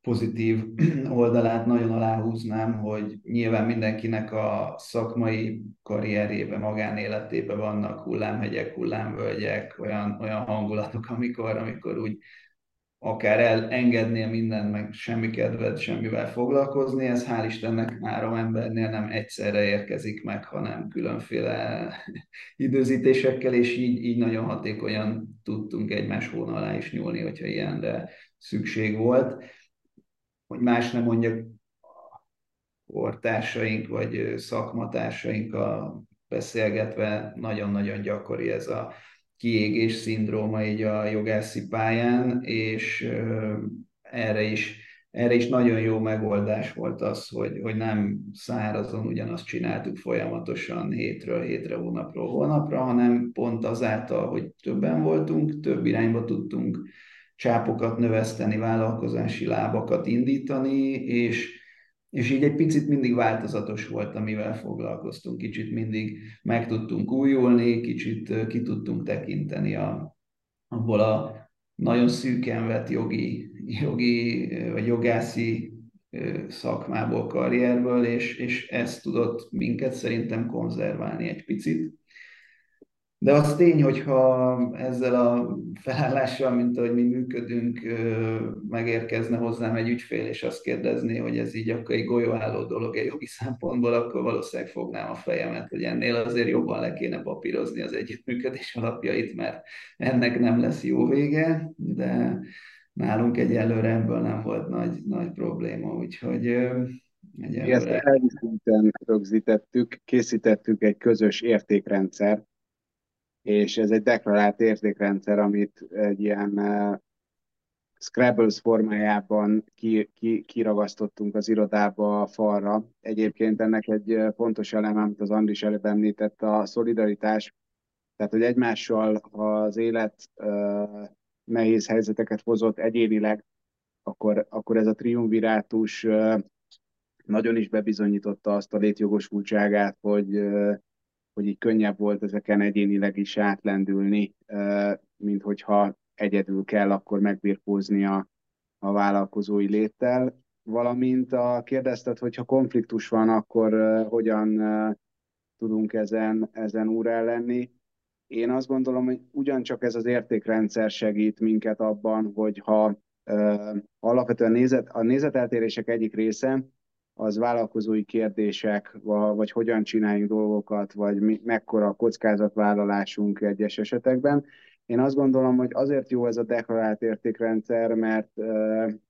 pozitív oldalát nagyon aláhúznám, hogy nyilván mindenkinek a szakmai karrierjében, magánéletében vannak hullámhegyek, hullámvölgyek, olyan, olyan hangulatok, amikor, amikor úgy akár elengednél mindent, meg semmi kedved semmivel foglalkozni, ez hál' Istennek három embernél nem egyszerre érkezik meg, hanem különféle időzítésekkel, és így, így nagyon hatékonyan tudtunk egymás hóna alá is nyúlni, hogyha ilyenre szükség volt. Hogy más nem mondjak, kortársaink vagy a beszélgetve nagyon-nagyon gyakori ez a kiégés szindróma így a jogászi pályán, és erre is, erre is nagyon jó megoldás volt az, hogy, hogy nem szárazon ugyanazt csináltuk folyamatosan hétről hétre, hónapról hónapra, hanem pont azáltal, hogy többen voltunk, több irányba tudtunk csápokat növeszteni, vállalkozási lábakat indítani, és és így egy picit mindig változatos volt, amivel foglalkoztunk, kicsit mindig meg tudtunk újulni, kicsit ki tudtunk tekinteni a, abból a nagyon szűken vett jogi, jogi vagy jogászi szakmából, karrierből, és, és ez tudott minket szerintem konzerválni egy picit. De az tény, hogyha ezzel a felállással, mint ahogy mi működünk, megérkezne hozzám egy ügyfél, és azt kérdezné, hogy ez így akkor egy golyóálló dolog egy jogi szempontból, akkor valószínűleg fognám a fejemet, hogy ennél azért jobban le kéne papírozni az együttműködés alapjait, mert ennek nem lesz jó vége, de nálunk egyelőre ebből nem volt nagy, nagy probléma, úgyhogy egyelőre... Ezt elvi szinten rögzítettük, készítettük egy közös értékrendszer, és ez egy deklarált értékrendszer, amit egy ilyen uh, Scrabbles formájában ki, ki, kiragasztottunk az irodába a falra. Egyébként ennek egy fontos eleme, amit az Andris előbb említett, a szolidaritás. Tehát, hogy egymással, az élet uh, nehéz helyzeteket hozott egyénileg, akkor, akkor ez a triumvirátus uh, nagyon is bebizonyította azt a létjogosultságát, hogy uh, hogy így könnyebb volt ezeken egyénileg is átlendülni, mint hogyha egyedül kell akkor megbirkózni a, a vállalkozói léttel, valamint a kérdezted, hogyha konfliktus van, akkor hogyan tudunk ezen, ezen úr lenni. Én azt gondolom, hogy ugyancsak ez az értékrendszer segít minket abban, hogy ha alapvetően nézet, a nézeteltérések egyik része, az vállalkozói kérdések, vagy hogyan csináljunk dolgokat, vagy mekkora a kockázatvállalásunk egyes esetekben. Én azt gondolom, hogy azért jó ez a deklarált értékrendszer, mert,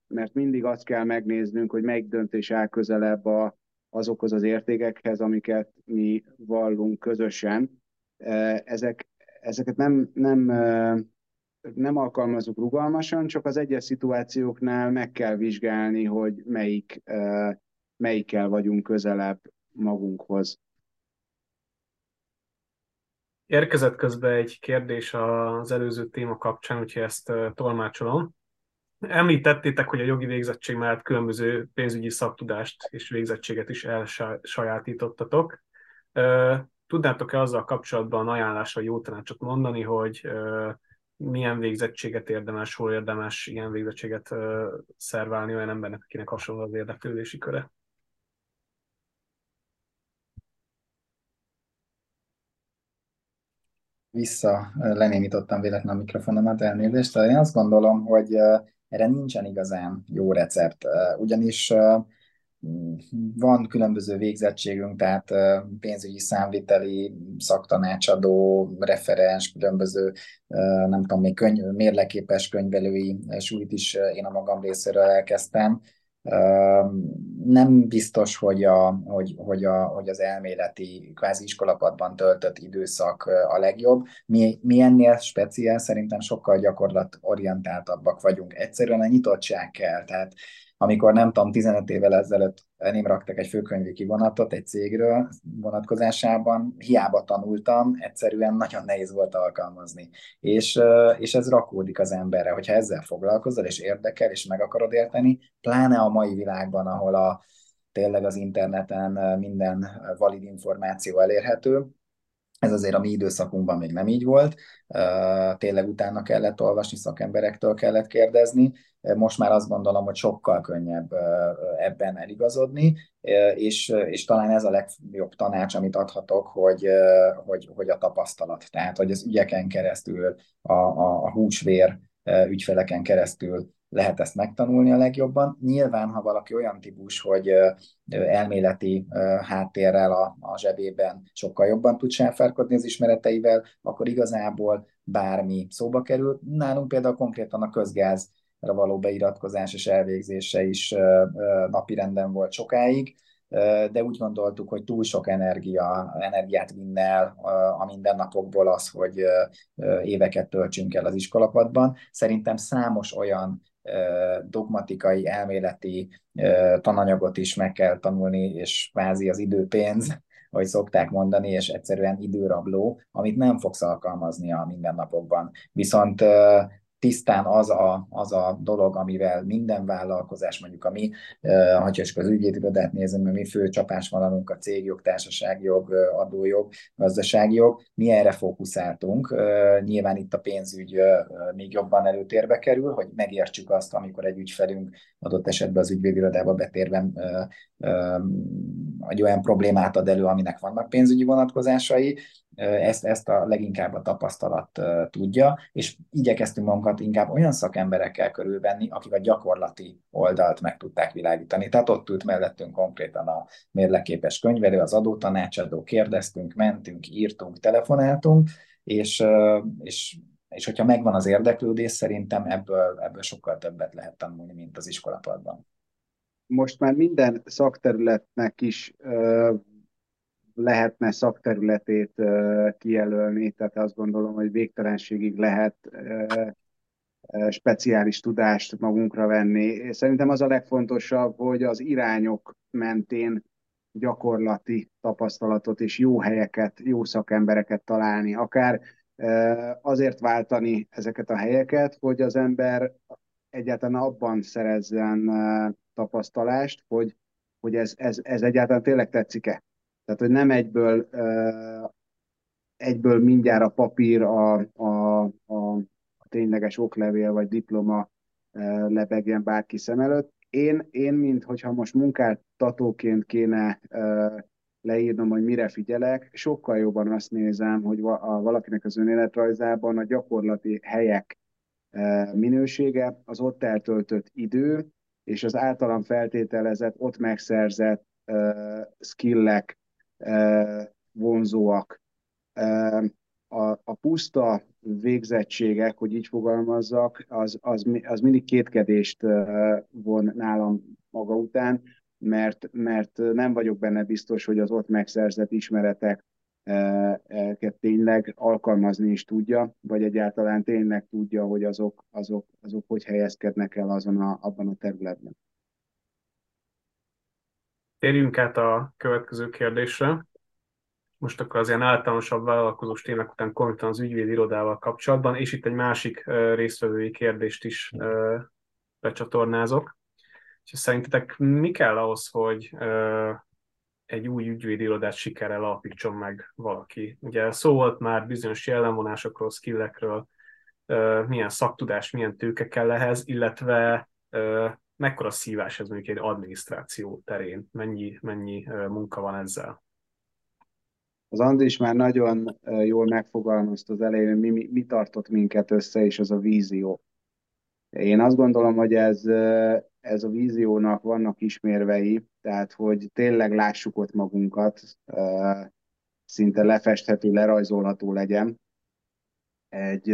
mert mindig azt kell megnéznünk, hogy melyik döntés áll közelebb azokhoz az értékekhez, amiket mi vallunk közösen. Ezek, ezeket nem, nem, nem alkalmazunk rugalmasan, csak az egyes szituációknál meg kell vizsgálni, hogy melyik melyikkel vagyunk közelebb magunkhoz. Érkezett közben egy kérdés az előző téma kapcsán, úgyhogy ezt tolmácsolom. Említettétek, hogy a jogi végzettség mellett különböző pénzügyi szaktudást és végzettséget is elsajátítottatok. Tudnátok-e azzal kapcsolatban ajánlásra jó tanácsot mondani, hogy milyen végzettséget érdemes, hol érdemes ilyen végzettséget szerválni olyan embernek, akinek hasonló az érdeklődési köre? Vissza lenémítottam véletlenül a mikrofonomat, elnézést. Én azt gondolom, hogy erre nincsen igazán jó recept, ugyanis van különböző végzettségünk, tehát pénzügyi számviteli, szaktanácsadó, referens, különböző, nem tudom, még könyv, mérleképes könyvelői súlyt is én a magam részéről elkezdtem, nem biztos, hogy, a, hogy, hogy, a, hogy az elméleti kvázi iskolapadban töltött időszak a legjobb. Mi, mi ennél speciál szerintem sokkal gyakorlatorientáltabbak vagyunk. Egyszerűen a nyitottság kell. Tehát amikor nem tudom, 15 évvel ezelőtt elém raktak egy főkönyvi kivonatot egy cégről vonatkozásában, hiába tanultam, egyszerűen nagyon nehéz volt alkalmazni. És, és ez rakódik az emberre, hogyha ezzel foglalkozol, és érdekel, és meg akarod érteni, pláne a mai világban, ahol a, tényleg az interneten minden valid információ elérhető, ez azért a mi időszakunkban még nem így volt, tényleg utána kellett olvasni, szakemberektől kellett kérdezni, most már azt gondolom, hogy sokkal könnyebb ebben eligazodni, és, és talán ez a legjobb tanács, amit adhatok, hogy, hogy, hogy a tapasztalat, tehát hogy az ügyeken keresztül, a, a, a húsvér ügyfeleken keresztül lehet ezt megtanulni a legjobban. Nyilván, ha valaki olyan típus, hogy elméleti háttérrel a, a zsebében sokkal jobban tud sáfárkodni az ismereteivel, akkor igazából bármi szóba kerül. Nálunk például konkrétan a közgáz való beiratkozás és elvégzése is napirenden volt sokáig, de úgy gondoltuk, hogy túl sok energia, energiát vinne el a mindennapokból az, hogy éveket töltsünk el az iskolapadban. Szerintem számos olyan dogmatikai, elméleti tananyagot is meg kell tanulni, és kvázi az időpénz, ahogy szokták mondani, és egyszerűen időrabló, amit nem fogsz alkalmazni a mindennapokban. Viszont tisztán az a, az a dolog, amivel minden vállalkozás, mondjuk a mi, ha csak az ügyvédirodát nézem, mi fő csapásvonalunk a cégjog, társaságjog, adójog, gazdaságjog, mi erre fókuszáltunk. Nyilván itt a pénzügy még jobban előtérbe kerül, hogy megértsük azt, amikor egy ügyfelünk adott esetben az ügyvédirodába betérve egy olyan problémát ad elő, aminek vannak pénzügyi vonatkozásai, ezt, ezt a leginkább a tapasztalat tudja, és igyekeztünk magunkat inkább olyan szakemberekkel körülvenni, akik a gyakorlati oldalt meg tudták világítani. Tehát ott ült mellettünk konkrétan a mérleképes könyvelő, az adótanácsadó, kérdeztünk, mentünk, írtunk, telefonáltunk, és, és és hogyha megvan az érdeklődés, szerintem ebből, ebből sokkal többet lehet tanulni, mint az iskolapadban. Most már minden szakterületnek is lehetne szakterületét kijelölni, tehát azt gondolom, hogy végtelenségig lehet speciális tudást magunkra venni. Szerintem az a legfontosabb, hogy az irányok mentén gyakorlati tapasztalatot és jó helyeket, jó szakembereket találni. Akár azért váltani ezeket a helyeket, hogy az ember egyáltalán abban szerezzen tapasztalált, hogy, hogy ez, ez, ez egyáltalán tényleg tetszik-e. Tehát, hogy nem egyből, egyből mindjárt a papír, a, a, a, a tényleges oklevél vagy diploma lebegjen bárki szem előtt. Én, én mint hogyha most munkáltatóként kéne leírnom, hogy mire figyelek, sokkal jobban azt nézem, hogy a, valakinek az önéletrajzában a gyakorlati helyek minősége, az ott eltöltött idő, és az általam feltételezett, ott megszerzett uh, skillek vonzóak. A, a puszta végzettségek, hogy így fogalmazzak, az, az, az mindig kétkedést von nálam maga után, mert, mert nem vagyok benne biztos, hogy az ott megszerzett ismeretek tényleg alkalmazni is tudja, vagy egyáltalán tényleg tudja, hogy azok, azok, azok hogy helyezkednek el azon a, abban a területben. Térjünk át a következő kérdésre. Most akkor az ilyen általánosabb vállalkozós témák után konkrétan az ügyvéd irodával kapcsolatban, és itt egy másik résztvevői kérdést is becsatornázok. És szerintetek mi kell ahhoz, hogy egy új ügyvédi irodát sikerrel alapítson meg valaki? Ugye szó volt már bizonyos jellemvonásokról, skillekről, milyen szaktudás, milyen tőke kell ehhez, illetve mekkora szívás ez mondjuk egy adminisztráció terén, mennyi, mennyi munka van ezzel? Az Andris már nagyon jól megfogalmazta az elején, mi, mi, mi tartott minket össze, és az a vízió. Én azt gondolom, hogy ez, ez a víziónak vannak ismérvei, tehát hogy tényleg lássuk ott magunkat, szinte lefesthető, lerajzolható legyen. Egy,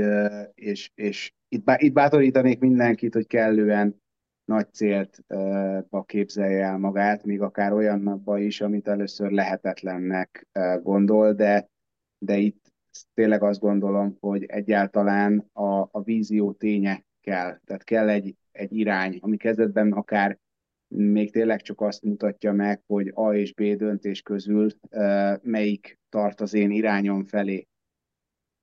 és, és itt, itt bátorítanék mindenkit, hogy kellően nagy célt uh, képzelje el magát, még akár olyanba is, amit először lehetetlennek gondol, de, de itt tényleg azt gondolom, hogy egyáltalán a, a vízió ténye kell. Tehát kell egy, egy irány, ami kezdetben akár még tényleg csak azt mutatja meg, hogy A és B döntés közül melyik tart az én irányom felé.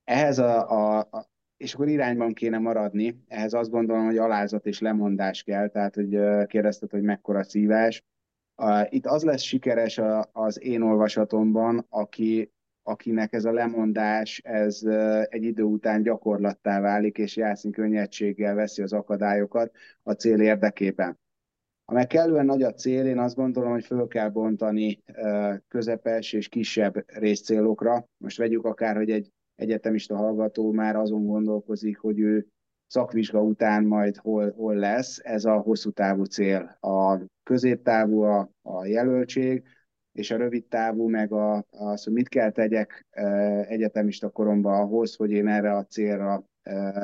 Ehhez a, a, a, és akkor irányban kéne maradni. Ehhez azt gondolom, hogy alázat és lemondás kell, tehát hogy kérdezted, hogy mekkora szívás. Itt az lesz sikeres az én olvasatomban, aki, akinek ez a lemondás, ez egy idő után gyakorlattá válik, és játszunk könnyedséggel veszi az akadályokat a cél érdekében. Ha meg kellően nagy a cél, én azt gondolom, hogy föl kell bontani közepes és kisebb részcélokra. Most vegyük akár, hogy egy egyetemista hallgató már azon gondolkozik, hogy ő szakvizsga után majd hol, hol lesz, ez a hosszú távú cél. A középtávú a, a jelöltség, és a rövid távú meg a, az, hogy mit kell tegyek egyetemista koromban ahhoz, hogy én erre a célra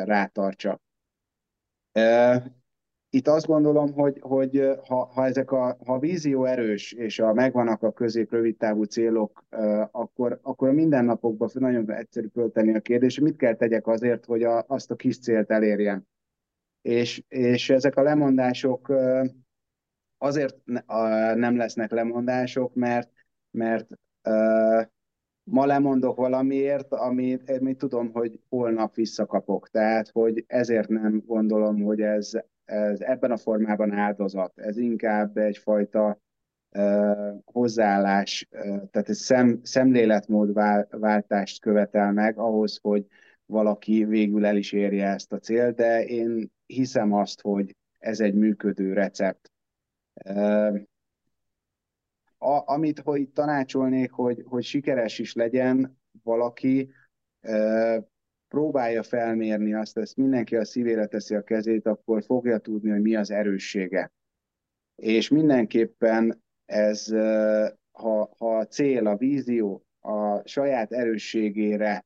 rátartsak. Itt azt gondolom, hogy, hogy ha, ha, ezek a, ha vízió erős, és a megvannak a közép-rövid távú célok, akkor, akkor a mindennapokban nagyon egyszerű föltenni a kérdés, mit kell tegyek azért, hogy a, azt a kis célt elérjem. És, és ezek a lemondások azért nem lesznek lemondások, mert, mert ma lemondok valamiért, amit, amit tudom, hogy holnap visszakapok. Tehát, hogy ezért nem gondolom, hogy ez, ez ebben a formában áldozat. Ez inkább egyfajta uh, hozzáállás, tehát egy szem, szemléletmódváltást követel meg ahhoz, hogy valaki végül el is érje ezt a célt, de én hiszem azt, hogy ez egy működő recept. A, amit hogy tanácsolnék, hogy, hogy sikeres is legyen valaki, próbálja felmérni azt, ezt mindenki a szívére teszi a kezét, akkor fogja tudni, hogy mi az erőssége. És mindenképpen ez, ha, ha a cél, a vízió a saját erősségére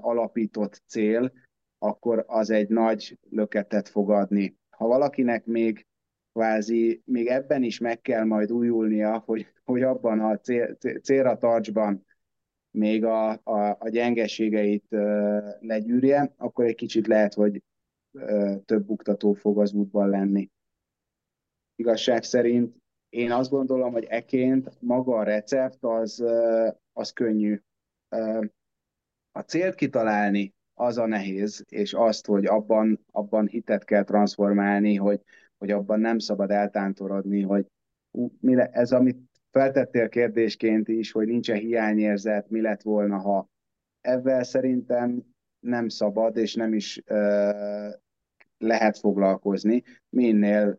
alapított cél, akkor az egy nagy löketet fog adni. Ha valakinek még kvázi még ebben is meg kell majd újulnia, hogy, hogy abban a cél, célra tartsban még a, a, a gyengeségeit uh, legyűrje, akkor egy kicsit lehet, hogy több buktató fog az útban lenni. Igazság szerint én azt gondolom, hogy eként maga a recept az, az könnyű. A célt kitalálni az a nehéz, és azt, hogy abban, abban hitet kell transformálni, hogy, hogy abban nem szabad eltántorodni, hogy mi ez, amit feltettél kérdésként is, hogy nincs-e hiányérzet, mi lett volna, ha ebben szerintem nem szabad, és nem is uh, lehet foglalkozni. Minél,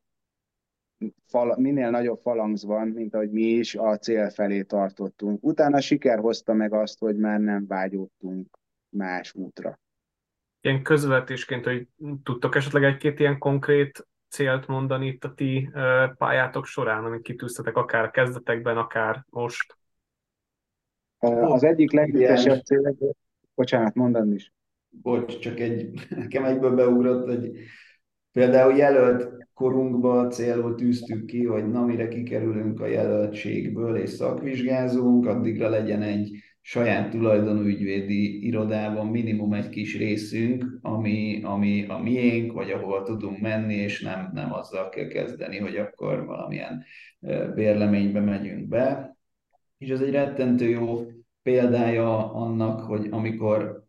fal, minél nagyobb falangz van, mint ahogy mi is a cél felé tartottunk. Utána siker hozta meg azt, hogy már nem vágyottunk más útra. Ilyen közvetésként, hogy tudtok esetleg egy-két ilyen konkrét célt mondani itt a ti pályátok során, amit kitűztetek akár a kezdetekben, akár most? Az egyik legütesebb cél, bocsánat, mondani is. Bocs, csak egy, nekem egyből beugrott, hogy például jelölt korunkba célul tűztük ki, hogy na mire kikerülünk a jelöltségből és szakvizsgázunk, addigra legyen egy saját tulajdonú ügyvédi irodában minimum egy kis részünk, ami, ami a miénk, vagy ahol tudunk menni, és nem, nem azzal kell kezdeni, hogy akkor valamilyen bérleménybe megyünk be. És ez egy rettentő jó példája annak, hogy amikor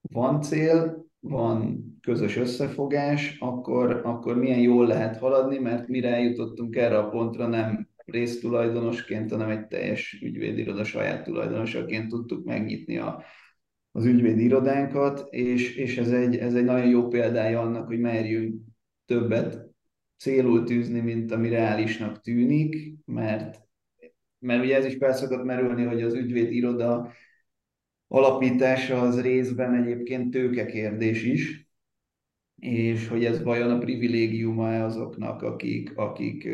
van cél, van közös összefogás, akkor, akkor milyen jól lehet haladni, mert mire eljutottunk erre a pontra, nem résztulajdonosként, hanem egy teljes ügyvédiroda saját tulajdonosaként tudtuk megnyitni a, az ügyvédi irodánkat, és, és ez, egy, ez egy nagyon jó példája annak, hogy merjünk többet célul tűzni, mint ami reálisnak tűnik, mert, mert ugye ez is fel szokott merülni, hogy az ügyvéd iroda alapítása az részben egyébként tőkekérdés is, és hogy ez vajon a privilégiuma azoknak, akik, akik,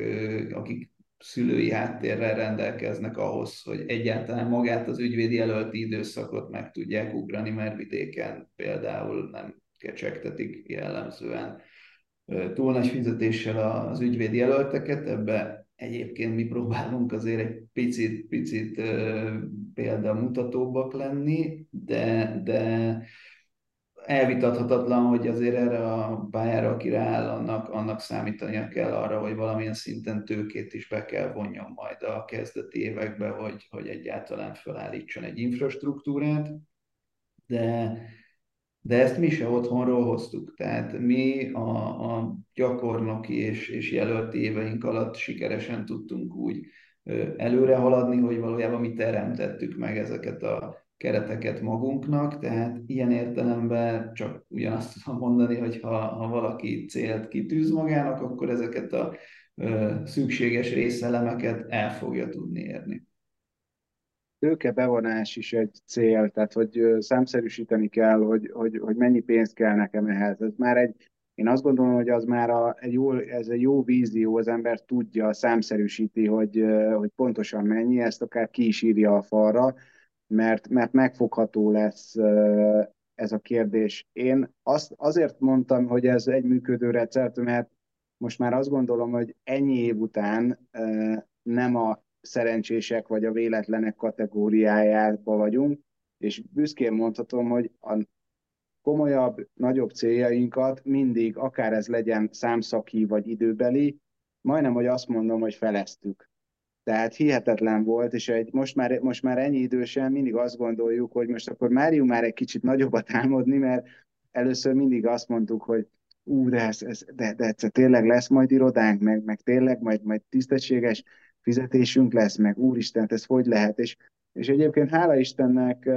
akik szülői háttérrel rendelkeznek ahhoz, hogy egyáltalán magát az ügyvédi jelölti időszakot meg tudják ugrani, mert vidéken például nem kecsegtetik jellemzően. Túl nagy fizetéssel az ügyvédi jelölteket, ebbe egyébként mi próbálunk azért egy picit, picit példamutatóbbak lenni, de, de elvitathatatlan, hogy azért erre a pályára, aki rááll, annak, annak számítania kell arra, hogy valamilyen szinten tőkét is be kell vonjon majd a kezdeti évekbe, hogy, hogy egyáltalán felállítson egy infrastruktúrát, de, de ezt mi se otthonról hoztuk. Tehát mi a, a gyakornoki és, és jelölti éveink alatt sikeresen tudtunk úgy előre haladni, hogy valójában mi teremtettük meg ezeket a kereteket magunknak, tehát ilyen értelemben csak ugyanazt tudom mondani, hogy ha, ha valaki célt kitűz magának, akkor ezeket a ö, szükséges részelemeket el fogja tudni érni. Tőke bevonás is egy cél, tehát hogy számszerűsíteni kell, hogy, hogy, hogy mennyi pénzt kell nekem ehhez. Ez már egy, én azt gondolom, hogy az már a, egy jó, ez egy jó vízió, az ember tudja, számszerűsíti, hogy, hogy pontosan mennyi, ezt akár ki is írja a falra, mert, mert megfogható lesz ez a kérdés. Én azt, azért mondtam, hogy ez egy működő recept, mert most már azt gondolom, hogy ennyi év után nem a szerencsések vagy a véletlenek kategóriájában vagyunk, és büszkén mondhatom, hogy a komolyabb, nagyobb céljainkat mindig, akár ez legyen számszaki vagy időbeli, majdnem, hogy azt mondom, hogy feleztük. Tehát hihetetlen volt, és egy, most, már, most már ennyi idősen mindig azt gondoljuk, hogy most akkor Máriu már egy kicsit nagyobbat álmodni, mert először mindig azt mondtuk, hogy ú, de, ez, ez, de, de egyszer tényleg lesz majd irodánk, meg, meg tényleg majd, majd tisztességes fizetésünk lesz, meg úristen, ez hogy lehet? És, és egyébként hála Istennek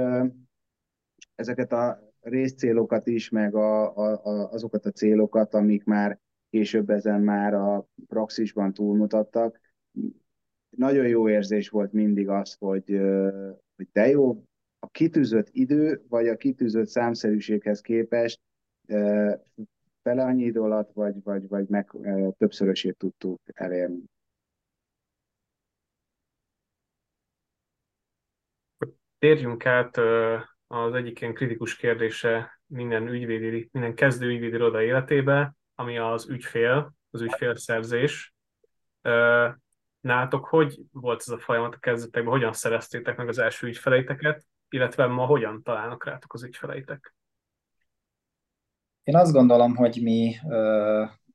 ezeket a részcélokat is, meg a, a, a, azokat a célokat, amik már később ezen már a praxisban túlmutattak. Nagyon jó érzés volt mindig az, hogy, hogy de jó, a kitűzött idő, vagy a kitűzött számszerűséghez képest fele annyi idő alatt, vagy, vagy, vagy meg többszörösét tudtuk elérni. Térjünk át az egyik ilyen kritikus kérdése minden ügyvédi, minden kezdő ügyvédi iroda életébe, ami az ügyfél, az ügyfélszerzés. Nátok hogy volt ez a folyamat a kezdetekben, hogyan szereztétek meg az első ügyfeleiteket, illetve ma hogyan találnak rátok az ügyfeleitek? Én azt gondolom, hogy mi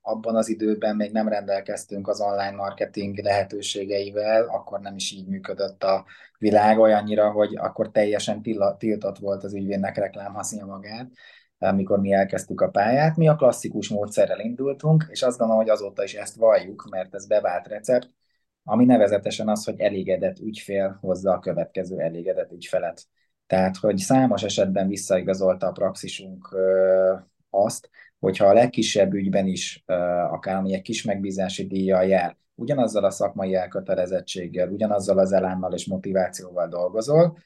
abban az időben még nem rendelkeztünk az online marketing lehetőségeivel, akkor nem is így működött a világ olyannyira, hogy akkor teljesen tiltott volt az ügyvédnek reklámhasznia magát, amikor mi elkezdtük a pályát. Mi a klasszikus módszerrel indultunk, és azt gondolom, hogy azóta is ezt valljuk, mert ez bevált recept, ami nevezetesen az, hogy elégedett ügyfél hozza a következő elégedett ügyfelet. Tehát, hogy számos esetben visszaigazolta a praxisunk azt, hogyha a legkisebb ügyben is, akár ami egy kis megbízási díjjal jár, ugyanazzal a szakmai elkötelezettséggel, ugyanazzal az elánnal és motivációval dolgozol,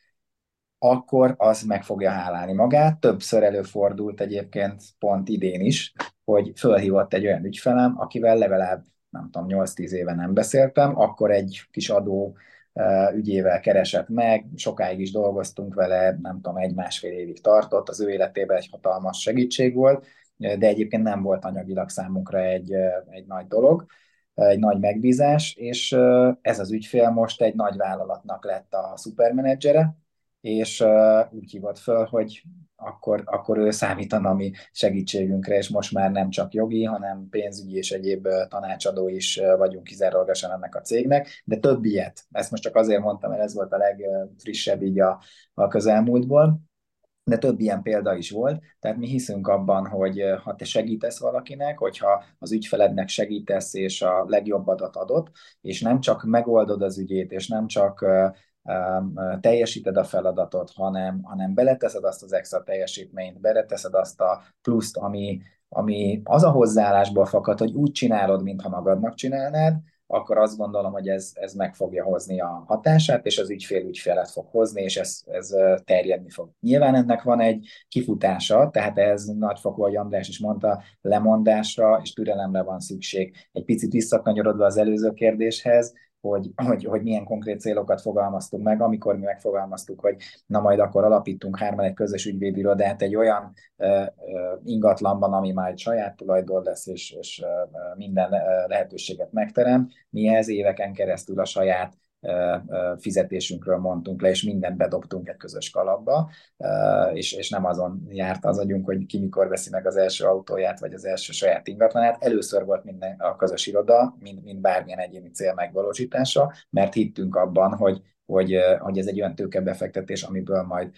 akkor az meg fogja hálálni magát. Többször előfordult egyébként pont idén is, hogy fölhívott egy olyan ügyfelem, akivel legalább, nem tudom, 8-10 éve nem beszéltem, akkor egy kis adó ügyével keresett meg, sokáig is dolgoztunk vele, nem tudom, egy-másfél évig tartott, az ő életében egy hatalmas segítség volt, de egyébként nem volt anyagilag számunkra egy, egy nagy dolog, egy nagy megbízás, és ez az ügyfél most egy nagy vállalatnak lett a szupermenedzsere, és úgy hívott föl, hogy akkor, akkor ő számítana mi segítségünkre, és most már nem csak jogi, hanem pénzügyi és egyéb tanácsadó is vagyunk kizárólagosan ennek a cégnek, de több ilyet. Ezt most csak azért mondtam, mert ez volt a legfrissebb így a, a közelmúltból de több ilyen példa is volt, tehát mi hiszünk abban, hogy ha te segítesz valakinek, hogyha az ügyfelednek segítesz, és a legjobb adat adott, és nem csak megoldod az ügyét, és nem csak teljesíted a feladatot, hanem, hanem beleteszed azt az extra teljesítményt, beleteszed azt a pluszt, ami, ami az a hozzáállásból fakad, hogy úgy csinálod, mintha magadnak csinálnád, akkor azt gondolom, hogy ez, ez meg fogja hozni a hatását, és az ügyfél ügyfelet fog hozni, és ez, ez terjedni fog. Nyilván ennek van egy kifutása, tehát ez nagyfokú, ahogy András is mondta, lemondásra és türelemre van szükség. Egy picit visszakanyarodva az előző kérdéshez, hogy, hogy, hogy milyen konkrét célokat fogalmaztunk meg, amikor mi megfogalmaztuk, hogy na majd akkor alapítunk hárman egy közös ügyvédirodát egy olyan uh, uh, ingatlanban, ami majd saját tulajdon lesz, és, és uh, minden lehetőséget megterem. Mi ez éveken keresztül a saját fizetésünkről mondtunk le, és mindent bedobtunk egy közös kalapba, és, és nem azon járt az agyunk, hogy ki mikor veszi meg az első autóját, vagy az első saját ingatlanát. Először volt minden a közös iroda, mint, mint bármilyen egyéni cél megvalósítása, mert hittünk abban, hogy, hogy, hogy ez egy olyan tőkebefektetés, amiből majd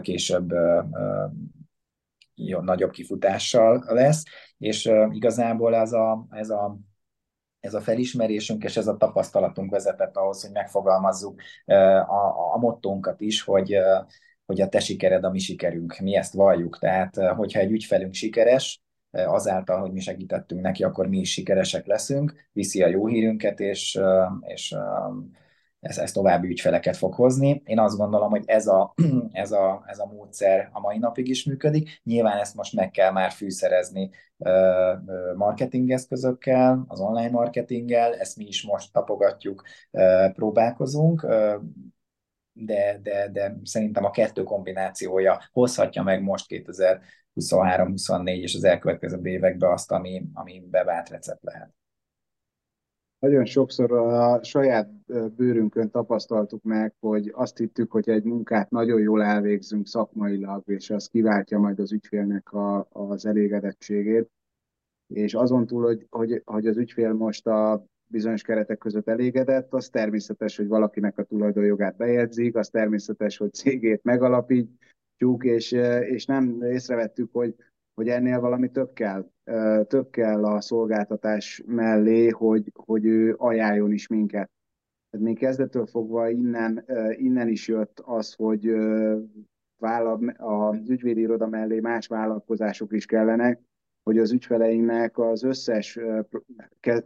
később jó, nagyobb kifutással lesz, és igazából ez a, ez a ez a felismerésünk és ez a tapasztalatunk vezetett ahhoz, hogy megfogalmazzuk a, a mottónkat is, hogy, hogy a te sikered a mi sikerünk. Mi ezt valljuk. Tehát, hogyha egy ügyfelünk sikeres, azáltal, hogy mi segítettünk neki, akkor mi is sikeresek leszünk, viszi a jó hírünket, és, és ez, ez további ügyfeleket fog hozni. Én azt gondolom, hogy ez a, ez, a, ez a módszer a mai napig is működik. Nyilván ezt most meg kell már fűszerezni marketingeszközökkel, az online marketinggel, ezt mi is most tapogatjuk, próbálkozunk, de, de, de szerintem a kettő kombinációja hozhatja meg most 2023-24 és az elkövetkező években azt, ami, ami bevált recept lehet nagyon sokszor a saját bőrünkön tapasztaltuk meg, hogy azt hittük, hogy egy munkát nagyon jól elvégzünk szakmailag, és az kiváltja majd az ügyfélnek a, az elégedettségét. És azon túl, hogy, hogy, hogy az ügyfél most a bizonyos keretek között elégedett, az természetes, hogy valakinek a tulajdonjogát bejegyzik, az természetes, hogy cégét megalapítjuk, és, és nem észrevettük, hogy, hogy ennél valami több kell. Több kell a szolgáltatás mellé, hogy, hogy ő ajánljon is minket. Tehát még kezdettől fogva innen, innen is jött az, hogy az ügyvédi iroda mellé más vállalkozások is kellenek, hogy az ügyfeleinknek az összes,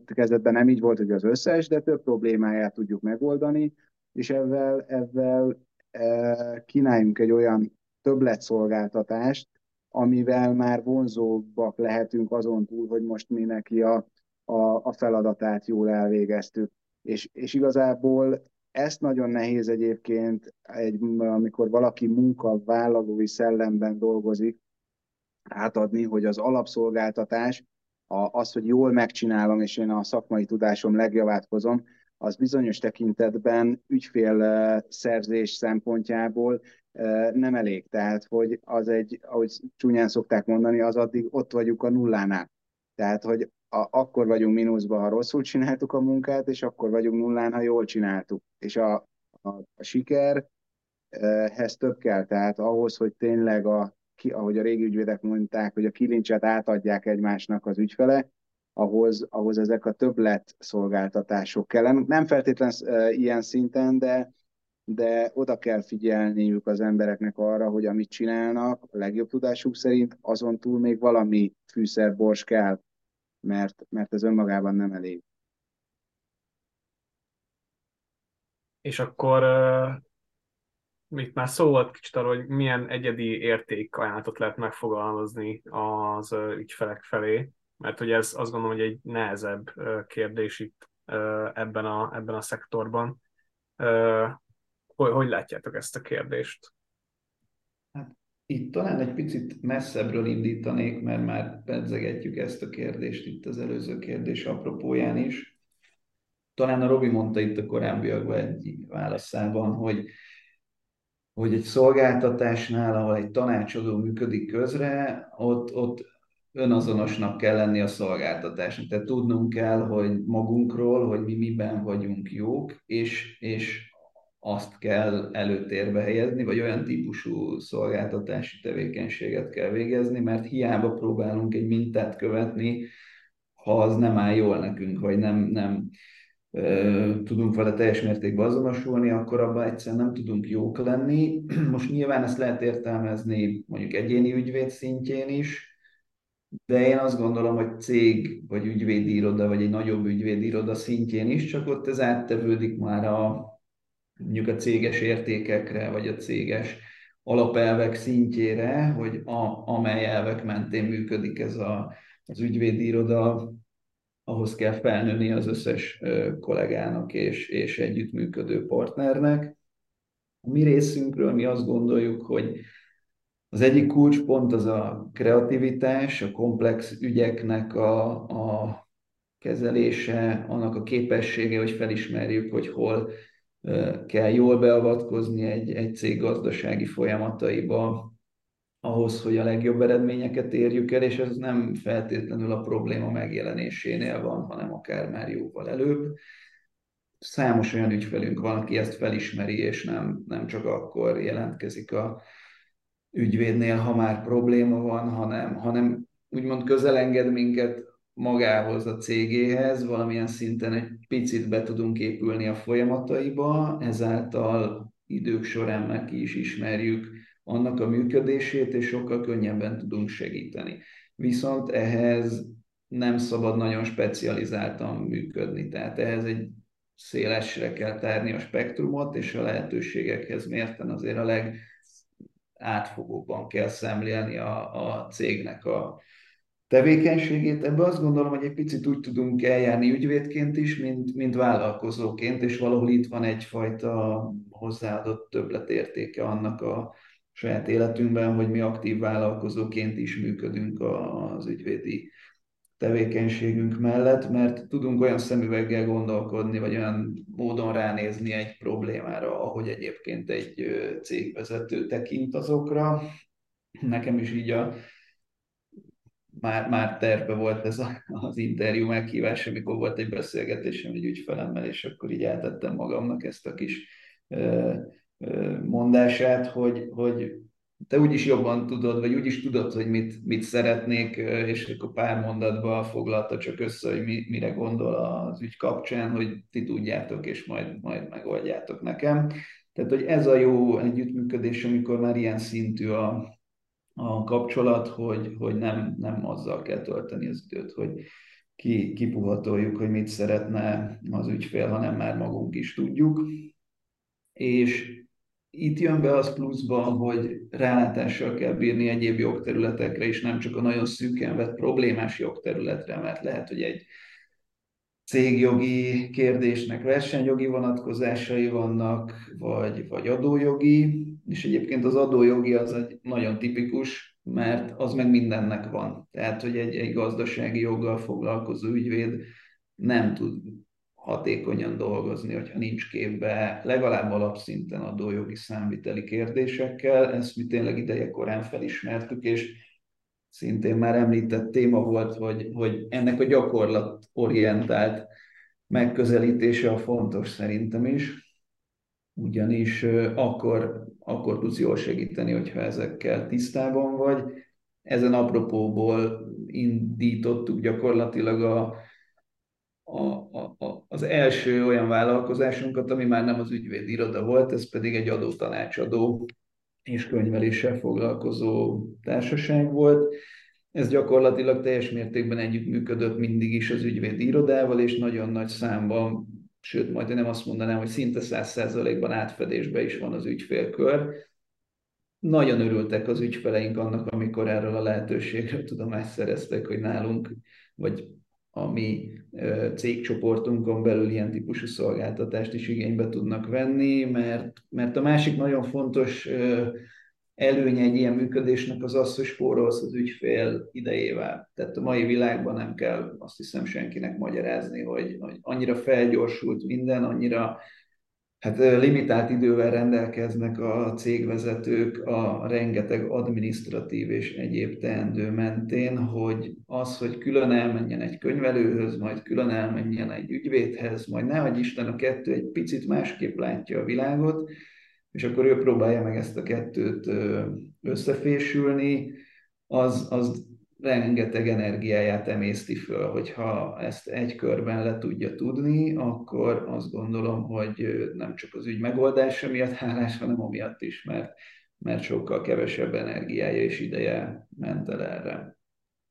kezdetben nem így volt, hogy az összes, de több problémáját tudjuk megoldani, és ezzel, ezzel kínáljunk egy olyan többletszolgáltatást, amivel már vonzóbbak lehetünk azon túl, hogy most mi neki a, a, a feladatát jól elvégeztük. És, és igazából ezt nagyon nehéz egyébként, egy, amikor valaki munkavállalói szellemben dolgozik, átadni, hogy az alapszolgáltatás, a, az, hogy jól megcsinálom, és én a szakmai tudásom legjavát hozom, az bizonyos tekintetben ügyfél szerzés szempontjából nem elég. Tehát, hogy az egy, ahogy csúnyán szokták mondani, az addig ott vagyunk a nullánál. Tehát, hogy a, akkor vagyunk mínuszban, ha rosszul csináltuk a munkát, és akkor vagyunk nullán, ha jól csináltuk. És a, a, a sikerhez több kell, tehát ahhoz, hogy tényleg, a, ki, ahogy a régi ügyvédek mondták, hogy a kilincset átadják egymásnak az ügyfele, ahhoz, ahhoz ezek a többlet szolgáltatások kellene. Nem feltétlen ilyen szinten, de, de oda kell figyelniük az embereknek arra, hogy amit csinálnak, a legjobb tudásuk szerint, azon túl még valami fűszerbors kell mert, mert ez önmagában nem elég. És akkor uh, itt már szó volt kicsit arról, hogy milyen egyedi értékajánlatot lehet megfogalmazni az uh, ügyfelek felé, mert hogy ez azt gondolom, hogy egy nehezebb uh, kérdés itt uh, ebben, a, ebben a szektorban. Hogy, hogy látjátok ezt a kérdést? Itt talán egy picit messzebbről indítanék, mert már pedzegetjük ezt a kérdést itt az előző kérdés apropóján is. Talán a Robi mondta itt a korábbiakban egy válaszában, hogy, hogy egy szolgáltatásnál, ahol egy tanácsadó működik közre, ott, ott önazonosnak kell lenni a szolgáltatásnak. Tehát tudnunk kell, hogy magunkról, hogy mi miben vagyunk jók, és, és azt kell előtérbe helyezni, vagy olyan típusú szolgáltatási tevékenységet kell végezni, mert hiába próbálunk egy mintát követni, ha az nem áll jól nekünk, vagy nem, nem ö, tudunk vele teljes mértékben azonosulni, akkor abban egyszerűen nem tudunk jók lenni. Most nyilván ezt lehet értelmezni mondjuk egyéni ügyvéd szintjén is, de én azt gondolom, hogy cég, vagy ügyvédi iroda, vagy egy nagyobb ügyvédi iroda szintjén is, csak ott ez áttevődik már a, mondjuk a céges értékekre, vagy a céges alapelvek szintjére, hogy a, amely elvek mentén működik ez a, az ügyvédi iroda, ahhoz kell felnőni az összes kollégának és, és együttműködő partnernek. A mi részünkről mi azt gondoljuk, hogy az egyik kulcspont az a kreativitás, a komplex ügyeknek a, a kezelése, annak a képessége, hogy felismerjük, hogy hol kell jól beavatkozni egy, egy cég gazdasági folyamataiba, ahhoz, hogy a legjobb eredményeket érjük el, és ez nem feltétlenül a probléma megjelenésénél van, hanem akár már jóval előbb. Számos olyan ügyfelünk van, aki ezt felismeri, és nem, nem csak akkor jelentkezik a ügyvédnél, ha már probléma van, hanem, hanem úgymond közelenged minket magához, a cégéhez, valamilyen szinten egy picit be tudunk épülni a folyamataiba, ezáltal idők során meg ki is ismerjük annak a működését, és sokkal könnyebben tudunk segíteni. Viszont ehhez nem szabad nagyon specializáltan működni, tehát ehhez egy szélesre kell tárni a spektrumot, és a lehetőségekhez mérten azért a legátfogóbban kell szemlélni a, a cégnek a, tevékenységét. Ebben azt gondolom, hogy egy picit úgy tudunk eljárni ügyvédként is, mint, mint vállalkozóként, és valahol itt van egyfajta hozzáadott többletértéke annak a saját életünkben, hogy mi aktív vállalkozóként is működünk az ügyvédi tevékenységünk mellett, mert tudunk olyan szemüveggel gondolkodni, vagy olyan módon ránézni egy problémára, ahogy egyébként egy cégvezető tekint azokra. Nekem is így a már, már terve volt ez a, az interjú meghívás, amikor volt egy beszélgetésem egy ügyfelemmel, és akkor így eltettem magamnak ezt a kis ö, ö, mondását, hogy, hogy te úgyis jobban tudod, vagy úgyis tudod, hogy mit, mit szeretnék, és akkor pár mondatban foglalta csak össze, hogy mi, mire gondol az ügy kapcsán, hogy ti tudjátok, és majd, majd megoldjátok nekem. Tehát, hogy ez a jó együttműködés, amikor már ilyen szintű a, a kapcsolat, hogy, hogy nem, nem azzal kell tölteni az időt, hogy ki, kipuhatoljuk, hogy mit szeretne az ügyfél, hanem már magunk is tudjuk. És itt jön be az pluszban, hogy rálátással kell bírni egyéb jogterületekre is, nem csak a nagyon szűken vett problémás jogterületre, mert lehet, hogy egy cégjogi kérdésnek versenyjogi vonatkozásai vannak, vagy, vagy adójogi, és egyébként az adójogi az egy nagyon tipikus, mert az meg mindennek van. Tehát, hogy egy, egy gazdasági joggal foglalkozó ügyvéd nem tud hatékonyan dolgozni, hogyha nincs képbe legalább alapszinten adójogi számviteli kérdésekkel. Ezt mi tényleg ideje korán felismertük, és szintén már említett téma volt, hogy, hogy ennek a gyakorlatorientált megközelítése a fontos szerintem is, ugyanis akkor, akkor tudsz jól segíteni, hogyha ezekkel tisztában vagy. Ezen apropóból indítottuk gyakorlatilag a, a, a, a, az első olyan vállalkozásunkat, ami már nem az ügyvéd iroda volt, ez pedig egy adótanácsadó és könyveléssel foglalkozó társaság volt. Ez gyakorlatilag teljes mértékben együttműködött mindig is az ügyvédi irodával, és nagyon nagy számban, sőt, majd nem azt mondanám, hogy szinte száz százalékban átfedésben is van az ügyfélkör. Nagyon örültek az ügyfeleink annak, amikor erről a lehetőségről tudomást szereztek, hogy nálunk, vagy a mi cégcsoportunkon belül ilyen típusú szolgáltatást is igénybe tudnak venni, mert, mert a másik nagyon fontos előnye egy ilyen működésnek az az, hogy spórolsz az ügyfél idejével. Tehát a mai világban nem kell azt hiszem senkinek magyarázni, hogy, hogy annyira felgyorsult minden, annyira hát limitált idővel rendelkeznek a cégvezetők a rengeteg administratív és egyéb teendő mentén, hogy az, hogy külön elmenjen egy könyvelőhöz, majd külön elmenjen egy ügyvédhez, majd nehogy Isten a kettő egy picit másképp látja a világot, és akkor ő próbálja meg ezt a kettőt összefésülni, az, az rengeteg energiáját emészti föl, hogyha ezt egy körben le tudja tudni, akkor azt gondolom, hogy nem csak az ügy megoldása miatt hálás, hanem amiatt is, mert, mert sokkal kevesebb energiája és ideje ment el erre.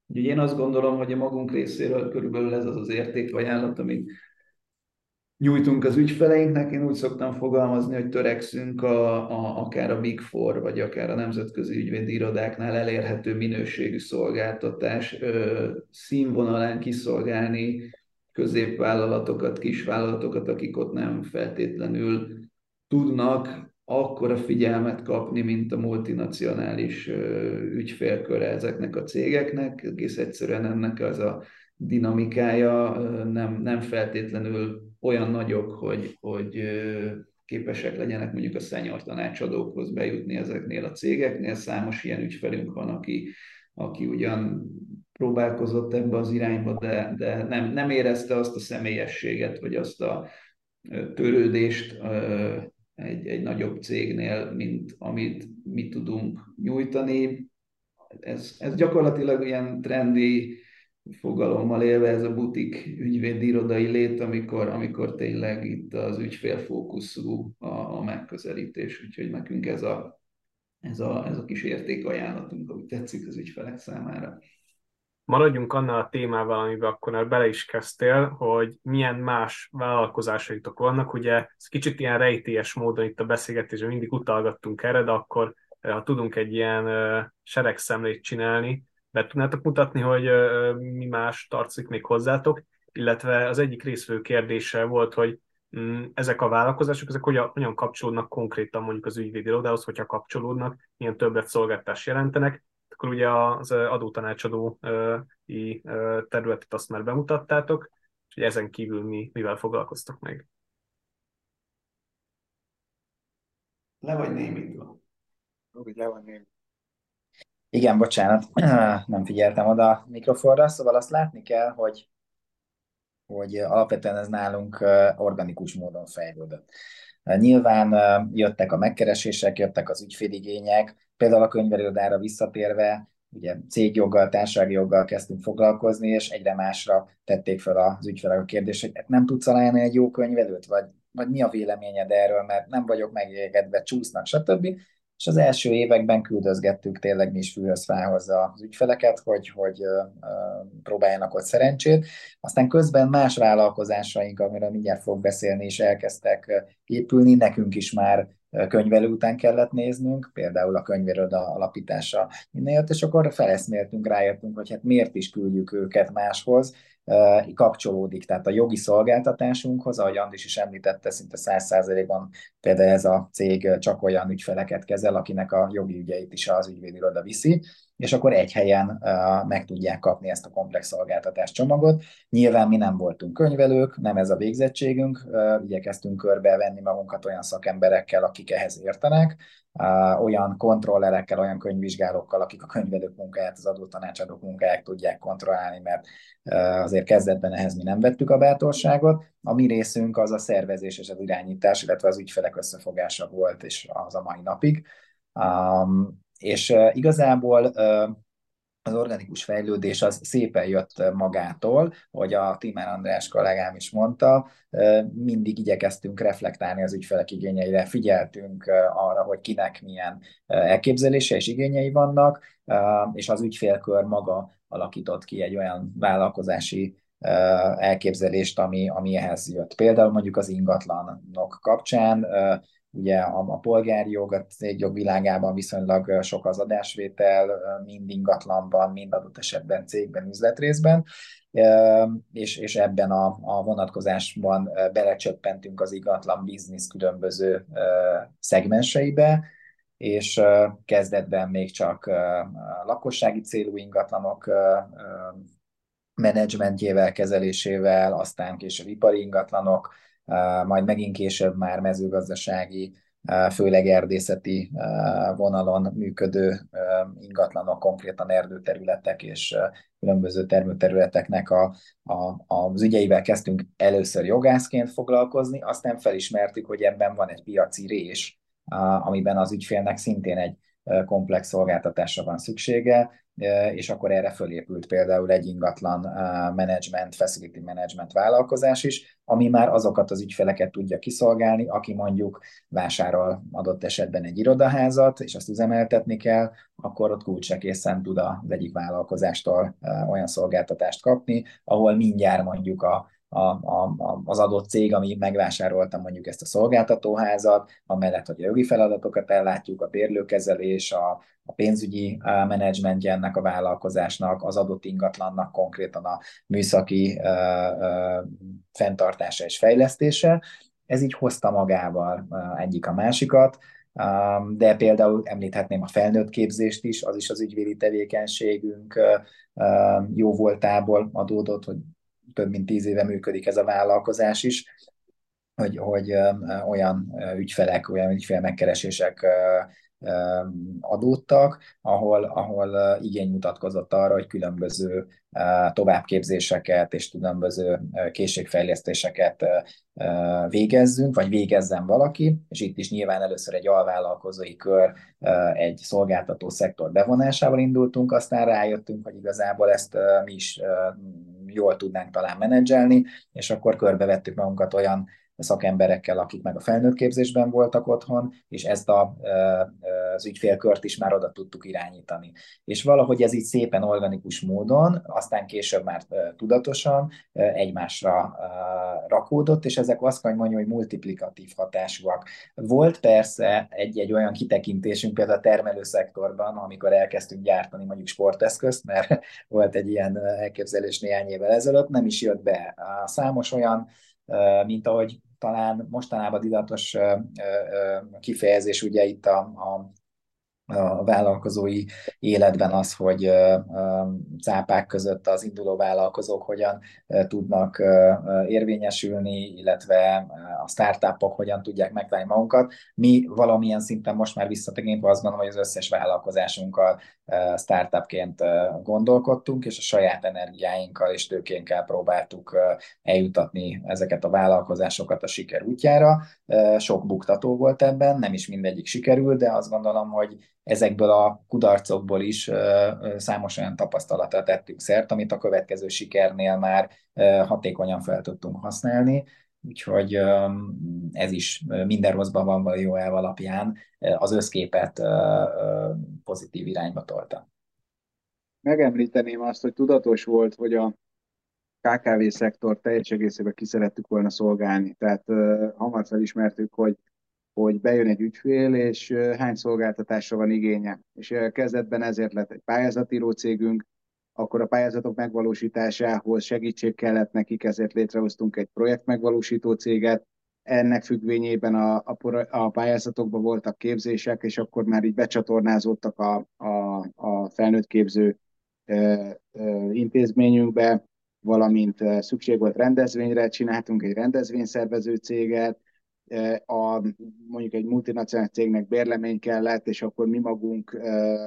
Úgyhogy én azt gondolom, hogy a magunk részéről körülbelül ez az az értékajánlat, amit nyújtunk az ügyfeleinknek. Én úgy szoktam fogalmazni, hogy törekszünk a, a, akár a Big Four, vagy akár a nemzetközi ügyvédi irodáknál elérhető minőségű szolgáltatás ö, színvonalán kiszolgálni középvállalatokat, kisvállalatokat, akik ott nem feltétlenül tudnak akkora figyelmet kapni, mint a multinacionális ügyfélköre ezeknek a cégeknek. Egész egyszerűen ennek az a dinamikája nem, nem feltétlenül olyan nagyok, hogy, hogy képesek legyenek mondjuk a szenyor tanácsadókhoz bejutni ezeknél a cégeknél. Számos ilyen ügyfelünk van, aki, aki ugyan próbálkozott ebbe az irányba, de, de nem, nem érezte azt a személyességet, vagy azt a törődést egy, egy nagyobb cégnél, mint amit mi tudunk nyújtani. Ez, ez gyakorlatilag ilyen trendi fogalommal élve ez a butik ügyvédi irodai lét, amikor, amikor tényleg itt az ügyfélfókuszú a, a megközelítés, úgyhogy nekünk ez a, ez a, ez a kis értékajánlatunk, ami tetszik az ügyfelek számára. Maradjunk annál a témával, amiben akkor bele is kezdtél, hogy milyen más vállalkozásaitok vannak. Ugye ez kicsit ilyen rejtélyes módon itt a beszélgetésben mindig utalgattunk erre, de akkor ha tudunk egy ilyen seregszemlét csinálni, be tudnátok mutatni, hogy mi más tartozik még hozzátok, illetve az egyik részvő kérdése volt, hogy mm, ezek a vállalkozások, ezek hogyan, hogyan kapcsolódnak konkrétan mondjuk az ügyvédi irodához, hogyha kapcsolódnak, milyen többlet szolgáltást jelentenek, akkor ugye az adótanácsadó területet azt már bemutattátok, és ezen kívül mi, mivel foglalkoztok meg? Le vagy némítva. Úgy le van némítva. Igen, bocsánat, nem figyeltem oda a mikrofonra, szóval azt látni kell, hogy, hogy alapvetően ez nálunk organikus módon fejlődött. Nyilván jöttek a megkeresések, jöttek az ügyféligények, például a könyvelődára visszatérve, ugye cégjoggal, társasági joggal kezdtünk foglalkozni, és egyre másra tették fel az ügyfelek a kérdést, hogy nem tudsz ajánlani egy jó könyvelőt, vagy, vagy mi a véleményed erről, mert nem vagyok megégedve, csúsznak, stb és az első években küldözgettük tényleg mi is fülhöz fához az ügyfeleket, hogy, hogy próbáljanak ott szerencsét. Aztán közben más vállalkozásaink, amiről mindjárt fog beszélni, is elkezdtek épülni, nekünk is már könyvelő után kellett néznünk, például a könyvéroda alapítása jött, és akkor feleszméltünk, rájöttünk, hogy hát miért is küldjük őket máshoz, kapcsolódik, tehát a jogi szolgáltatásunkhoz, ahogy Andis is említette, szinte 100%-ban például ez a cég csak olyan ügyfeleket kezel, akinek a jogi ügyeit is az ügyvédiroda viszi, és akkor egy helyen meg tudják kapni ezt a komplex szolgáltatás csomagot. Nyilván mi nem voltunk könyvelők, nem ez a végzettségünk, igyekeztünk körbevenni magunkat olyan szakemberekkel, akik ehhez értenek, olyan kontrollerekkel, olyan könyvvizsgálókkal, akik a könyvelők munkáját, az adótanácsadók munkáját tudják kontrollálni, mert azért kezdetben ehhez mi nem vettük a bátorságot. A mi részünk az a szervezés és az irányítás, illetve az ügyfelek összefogása volt, és az a mai napig. És igazából az organikus fejlődés az szépen jött magától, hogy a Timár András kollégám is mondta, mindig igyekeztünk reflektálni az ügyfelek igényeire, figyeltünk arra, hogy kinek milyen elképzelése és igényei vannak, és az ügyfélkör maga alakított ki egy olyan vállalkozási elképzelést, ami, ami ehhez jött. Például mondjuk az ingatlanok kapcsán Ugye a, a polgári jog, a cégjog világában viszonylag sok az adásvétel, mind ingatlanban, mind adott esetben cégben, üzletrészben, és, és ebben a, a vonatkozásban belecsöppentünk az ingatlan biznisz különböző szegmenseibe, és kezdetben még csak lakossági célú ingatlanok menedzsmentjével, kezelésével, aztán később ipari ingatlanok, majd megint később már mezőgazdasági, főleg erdészeti vonalon működő ingatlanok, konkrétan erdőterületek és különböző termőterületeknek a, a, az ügyeivel kezdtünk először jogászként foglalkozni, aztán felismertük, hogy ebben van egy piaci rés, amiben az ügyfélnek szintén egy komplex szolgáltatásra van szüksége, és akkor erre fölépült például egy ingatlan management, facility management vállalkozás is, ami már azokat az ügyfeleket tudja kiszolgálni, aki mondjuk vásárol adott esetben egy irodaházat, és azt üzemeltetni kell, akkor ott kulcsekészen tud az egyik vállalkozástól olyan szolgáltatást kapni, ahol mindjárt mondjuk a a, a, az adott cég, ami megvásárolta mondjuk ezt a szolgáltatóházat, amellett, hogy a jogi feladatokat ellátjuk, a bérlőkezelés, a, a pénzügyi menedzsmentje ennek a vállalkozásnak, az adott ingatlannak konkrétan a műszaki ö, ö, fenntartása és fejlesztése. Ez így hozta magával egyik a másikat, de például említhetném a felnőtt képzést is, az is az ügyvédi tevékenységünk jó voltából adódott, hogy több mint tíz éve működik ez a vállalkozás is, hogy, hogy olyan ügyfelek, olyan ügyfél megkeresések adódtak, ahol, ahol igény mutatkozott arra, hogy különböző továbbképzéseket és különböző készségfejlesztéseket végezzünk, vagy végezzen valaki, és itt is nyilván először egy alvállalkozói kör, egy szolgáltató szektor bevonásával indultunk, aztán rájöttünk, hogy igazából ezt mi is jól tudnánk talán menedzselni, és akkor körbevettük magunkat olyan szakemberekkel, akik meg a felnőtt képzésben voltak otthon, és ezt a, az ügyfélkört is már oda tudtuk irányítani. És valahogy ez így szépen organikus módon, aztán később már tudatosan egymásra rakódott, és ezek azt kell mondani, hogy multiplikatív hatásúak. Volt persze egy-egy olyan kitekintésünk például a termelőszektorban, amikor elkezdtünk gyártani mondjuk sporteszközt, mert volt egy ilyen elképzelés néhány évvel ezelőtt, nem is jött be. Számos olyan mint ahogy talán mostanában didatos kifejezés ugye itt a, a a vállalkozói életben az, hogy cápák között az induló vállalkozók hogyan tudnak érvényesülni, illetve a startupok hogyan tudják megtalálni magunkat. Mi valamilyen szinten most már visszatekintve azt gondolom, hogy az összes vállalkozásunkkal startupként gondolkodtunk, és a saját energiáinkkal és tőkénkkel próbáltuk eljutatni ezeket a vállalkozásokat a siker útjára. Sok buktató volt ebben, nem is mindegyik sikerült, de azt gondolom, hogy ezekből a kudarcokból is számos olyan tapasztalatra tettünk szert, amit a következő sikernél már hatékonyan fel tudtunk használni. Úgyhogy ez is minden rosszban van való jó elv alapján az összképet pozitív irányba tolta. Megemlíteném azt, hogy tudatos volt, hogy a KKV szektor teljes egészében ki szerettük volna szolgálni. Tehát hamar felismertük, hogy hogy bejön egy ügyfél, és hány szolgáltatásra van igénye. És kezdetben ezért lett egy pályázatíró cégünk, akkor a pályázatok megvalósításához segítség kellett nekik, ezért létrehoztunk egy projekt megvalósító céget, ennek függvényében a, a, a pályázatokban voltak képzések, és akkor már így becsatornázódtak a, a, a felnőtt képző e, e, intézményünkbe, valamint szükség volt rendezvényre, csináltunk egy rendezvényszervező céget, a, mondjuk egy multinacionális cégnek bérlemény kellett, és akkor mi magunk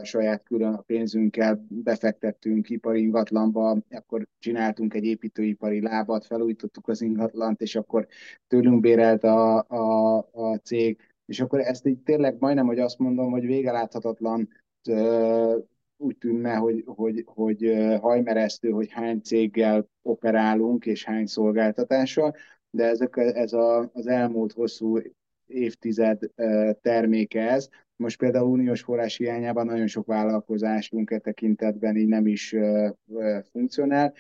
saját külön a pénzünkkel befektettünk ipari ingatlanba, akkor csináltunk egy építőipari lábat, felújítottuk az ingatlant, és akkor tőlünk bérelt a, a, a cég, és akkor ezt így tényleg majdnem, hogy azt mondom, hogy végeláthatatlan e, úgy tűnne, hogy, hogy, hogy hajmeresztő, hogy hány céggel operálunk, és hány szolgáltatással, de ezek, ez a, az elmúlt hosszú évtized terméke ez. Most például uniós forrás hiányában nagyon sok vállalkozásunk e tekintetben így nem is funkcionál.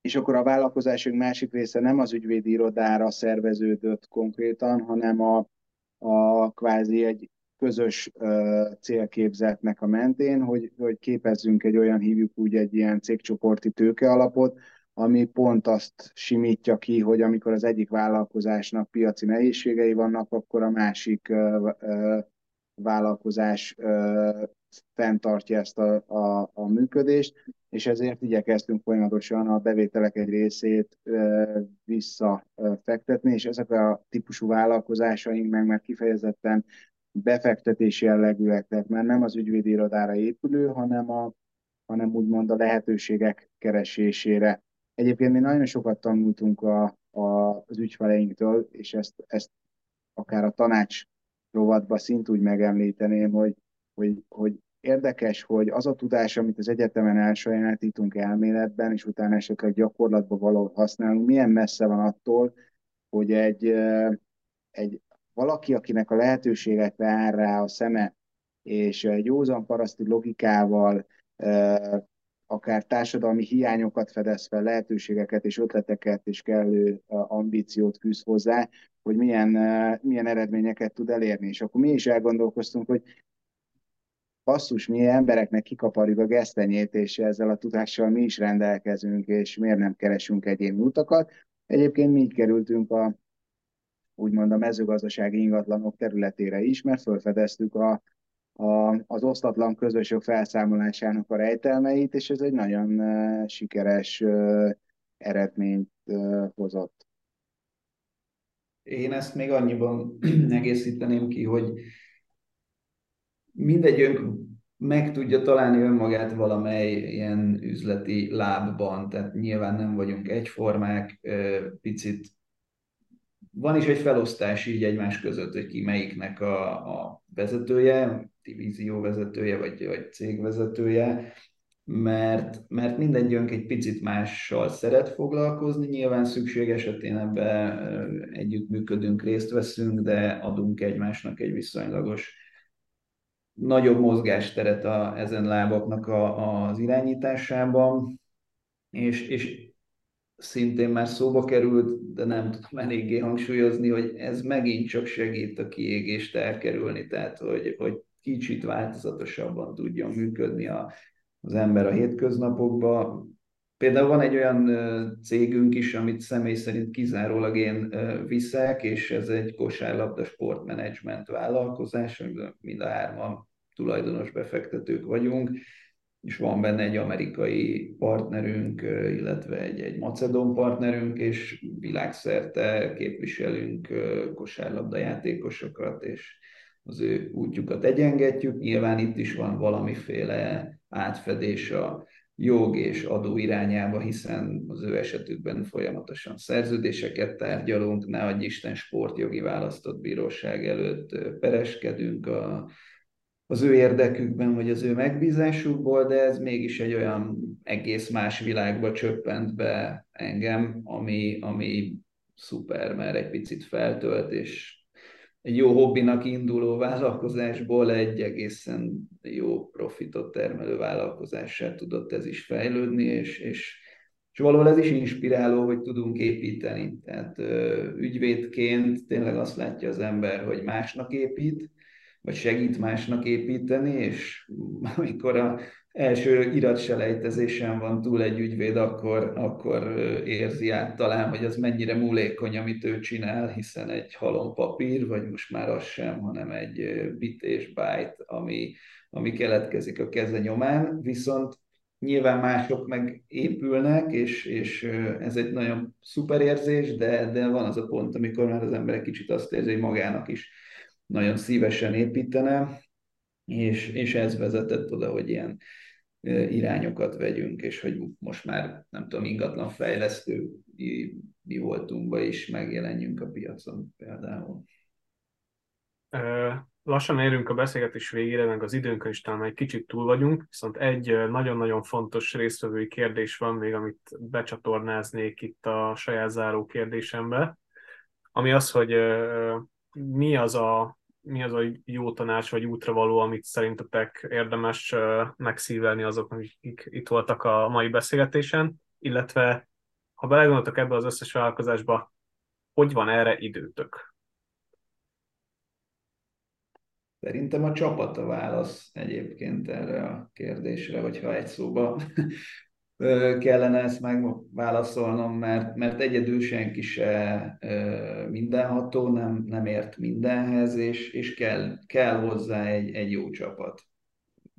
És akkor a vállalkozásunk másik része nem az ügyvédi irodára szerveződött konkrétan, hanem a, a kvázi egy közös célképzetnek a mentén, hogy, hogy képezzünk egy olyan, hívjuk úgy egy ilyen cégcsoporti tőkealapot, ami pont azt simítja ki, hogy amikor az egyik vállalkozásnak piaci nehézségei vannak, akkor a másik vállalkozás fenntartja ezt a, a, a működést, és ezért igyekeztünk folyamatosan a bevételek egy részét visszafektetni, és ezek a típusú vállalkozásaink meg már kifejezetten befektetési jellegűek, tehát már nem az ügyvédi irodára épülő, hanem, a, hanem úgymond a lehetőségek keresésére Egyébként mi nagyon sokat tanultunk a, a, az ügyfeleinktől, és ezt, ezt akár a tanács rovatba szint úgy megemlíteném, hogy, hogy, hogy érdekes, hogy az a tudás, amit az egyetemen elsajátítunk elméletben, és utána esetleg gyakorlatban valahol használunk, milyen messze van attól, hogy egy, egy valaki, akinek a lehetőségekre áll rá a szeme, és egy józan paraszti logikával akár társadalmi hiányokat fedez fel, lehetőségeket és ötleteket és kellő ambíciót fűz hozzá, hogy milyen, milyen eredményeket tud elérni. És akkor mi is elgondolkoztunk, hogy basszus, mi embereknek kikaparjuk a gesztenyét, és ezzel a tudással mi is rendelkezünk, és miért nem keresünk egyéni utakat. Egyébként mi így kerültünk a úgymond a mezőgazdasági ingatlanok területére is, mert felfedeztük a, a, az osztatlan közösök felszámolásának a rejtelmeit, és ez egy nagyon sikeres eredményt hozott. Én ezt még annyiban egészíteném ki, hogy mindegyünk meg tudja találni önmagát valamely ilyen üzleti lábban, tehát nyilván nem vagyunk egyformák, picit van is egy felosztás így egymás között, hogy ki melyiknek a, a vezetője, divízió vezetője, vagy, vagy cégvezetője, mert, mert mindegyünk egy picit mással szeret foglalkozni, nyilván szükség esetén ebbe együttműködünk, részt veszünk, de adunk egymásnak egy viszonylagos nagyobb mozgásteret a, ezen lábaknak a, az irányításában, és, és szintén már szóba került, de nem tudom eléggé hangsúlyozni, hogy ez megint csak segít a kiégést elkerülni, tehát hogy, hogy kicsit változatosabban tudjon működni a, az ember a hétköznapokban. Például van egy olyan cégünk is, amit személy szerint kizárólag én viszek, és ez egy kosárlabda sportmenedzsment vállalkozás, mind a hárman tulajdonos befektetők vagyunk, és van benne egy amerikai partnerünk, illetve egy, egy macedon partnerünk, és világszerte képviselünk kosárlabda játékosokat, és az ő útjukat egyengetjük. Nyilván itt is van valamiféle átfedés a jog és adó irányába, hiszen az ő esetükben folyamatosan szerződéseket tárgyalunk, ne adj Isten sportjogi választott bíróság előtt pereskedünk a, az ő érdekükben, vagy az ő megbízásukból, de ez mégis egy olyan egész más világba csöppent be engem, ami, ami szuper, mert egy picit feltölt, és egy jó hobbinak induló vállalkozásból egy egészen jó profitot termelő vállalkozássá tudott ez is fejlődni, és, és, és valahol ez is inspiráló, hogy tudunk építeni. Tehát ügyvédként tényleg azt látja az ember, hogy másnak épít, vagy segít másnak építeni, és amikor a első iratselejtezésen van túl egy ügyvéd, akkor, akkor érzi át talán, hogy az mennyire múlékony, amit ő csinál, hiszen egy halom papír, vagy most már az sem, hanem egy bit és byte, ami, ami keletkezik a keze nyomán, viszont nyilván mások meg épülnek, és, és ez egy nagyon szuper érzés, de, de van az a pont, amikor már az ember kicsit azt érzi, hogy magának is nagyon szívesen építene, és, és ez vezetett oda, hogy ilyen irányokat vegyünk, és hogy most már, nem tudom, ingatlan fejlesztő mi voltunkba is megjelenjünk a piacon például. Lassan érünk a beszélgetés végére, meg az időnkön is talán egy kicsit túl vagyunk, viszont egy nagyon-nagyon fontos résztvevői kérdés van még, amit becsatornáznék itt a saját záró kérdésembe, ami az, hogy mi az a mi az a jó tanács vagy útravaló, amit szerintetek érdemes megszívelni azoknak, akik itt voltak a mai beszélgetésen, illetve ha belegondoltak ebbe az összes vállalkozásba, hogy van erre időtök? Szerintem a csapat a válasz egyébként erre a kérdésre, hogyha egy szóba kellene ezt megválaszolnom, mert, mert egyedül senki se mindenható, nem, nem ért mindenhez, és, és kell, kell hozzá egy, egy jó csapat.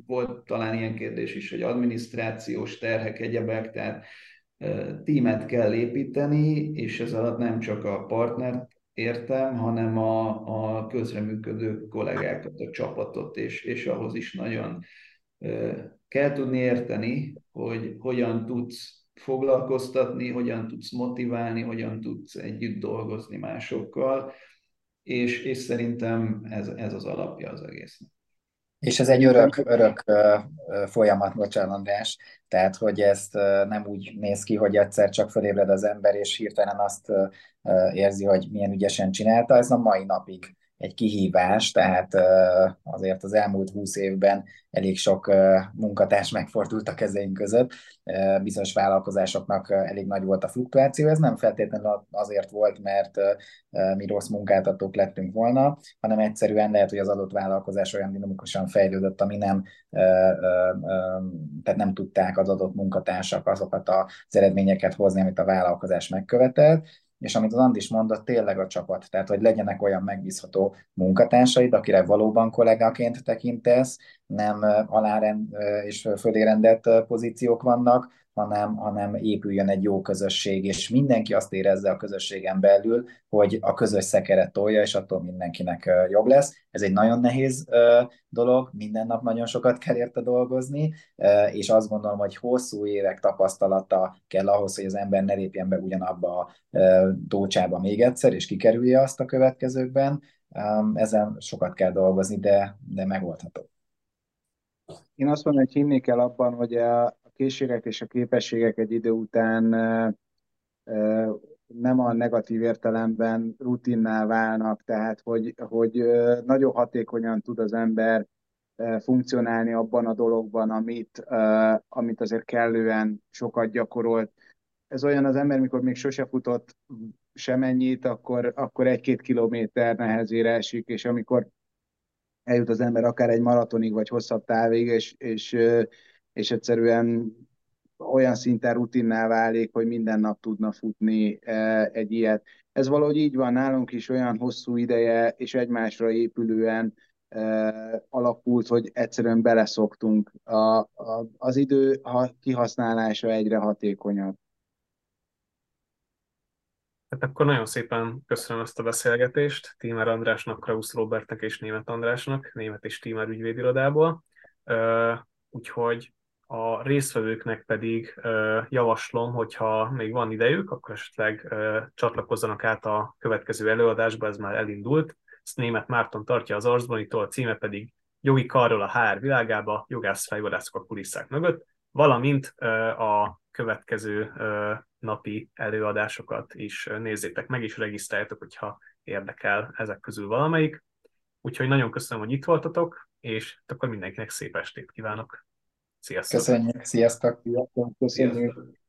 Volt talán ilyen kérdés is, hogy adminisztrációs terhek, egyebek, tehát tímet kell építeni, és ez alatt nem csak a partnert értem, hanem a, a közreműködő kollégákat, a csapatot, és, és ahhoz is nagyon kell tudni érteni, hogy hogyan tudsz foglalkoztatni, hogyan tudsz motiválni, hogyan tudsz együtt dolgozni másokkal, és, és szerintem ez, ez az alapja az egésznek. És ez egy örök, örök folyamat, bocsánat tehát hogy ezt nem úgy néz ki, hogy egyszer csak fölébred az ember, és hirtelen azt érzi, hogy milyen ügyesen csinálta, ez a mai napig egy kihívás, tehát azért az elmúlt húsz évben elég sok munkatárs megfordult a kezeink között, bizonyos vállalkozásoknak elég nagy volt a fluktuáció, ez nem feltétlenül azért volt, mert mi rossz munkáltatók lettünk volna, hanem egyszerűen lehet, hogy az adott vállalkozás olyan dinamikusan fejlődött, ami nem, tehát nem tudták az adott munkatársak azokat az eredményeket hozni, amit a vállalkozás megkövetelt, és amit az Andis mondott, tényleg a csapat, tehát hogy legyenek olyan megbízható munkatársaid, akire valóban kollégaként tekintesz, nem alárend és fölé rendelt pozíciók vannak, hanem, hanem épüljön egy jó közösség, és mindenki azt érezze a közösségen belül, hogy a közös szekeret tolja, és attól mindenkinek jobb lesz. Ez egy nagyon nehéz dolog, minden nap nagyon sokat kell érte dolgozni, és azt gondolom, hogy hosszú évek tapasztalata kell ahhoz, hogy az ember ne lépjen be ugyanabba a tócsába még egyszer, és kikerülje azt a következőkben. Ezen sokat kell dolgozni, de, de megoldható. Én azt mondom, hogy hinni kell abban, hogy készségek és a képességek egy idő után nem a negatív értelemben rutinná válnak, tehát hogy, hogy nagyon hatékonyan tud az ember funkcionálni abban a dologban, amit, amit azért kellően sokat gyakorolt. Ez olyan az ember, mikor még sose futott semennyit, akkor, akkor egy-két kilométer nehezére esik, és amikor eljut az ember akár egy maratonig, vagy hosszabb távig, és, és, és egyszerűen olyan szinten rutinná válik, hogy minden nap tudna futni egy ilyet. Ez valahogy így van nálunk is olyan hosszú ideje és egymásra épülően alakult, hogy egyszerűen beleszoktunk. A, a, az idő kihasználása egyre hatékonyabb. Hát akkor nagyon szépen köszönöm ezt a beszélgetést Tímer Andrásnak, Krausz Robertnek és Német Andrásnak, Német és Tímer ügyvédirodából. Úgyhogy a résztvevőknek pedig javaslom, hogyha még van idejük, akkor esetleg csatlakozzanak át a következő előadásba, ez már elindult. Ezt német Márton tartja az arcbanitól, a címe pedig Jogi karról a HR világába, jogász fejvadászok a kulisszák mögött, valamint a következő napi előadásokat is nézzétek meg, és regisztráljátok, hogyha érdekel ezek közül valamelyik. Úgyhogy nagyon köszönöm, hogy itt voltatok, és akkor mindenkinek szép estét kívánok! Sziasztok! Köszönjük, sziasztok! Köszönjük! sziasztok.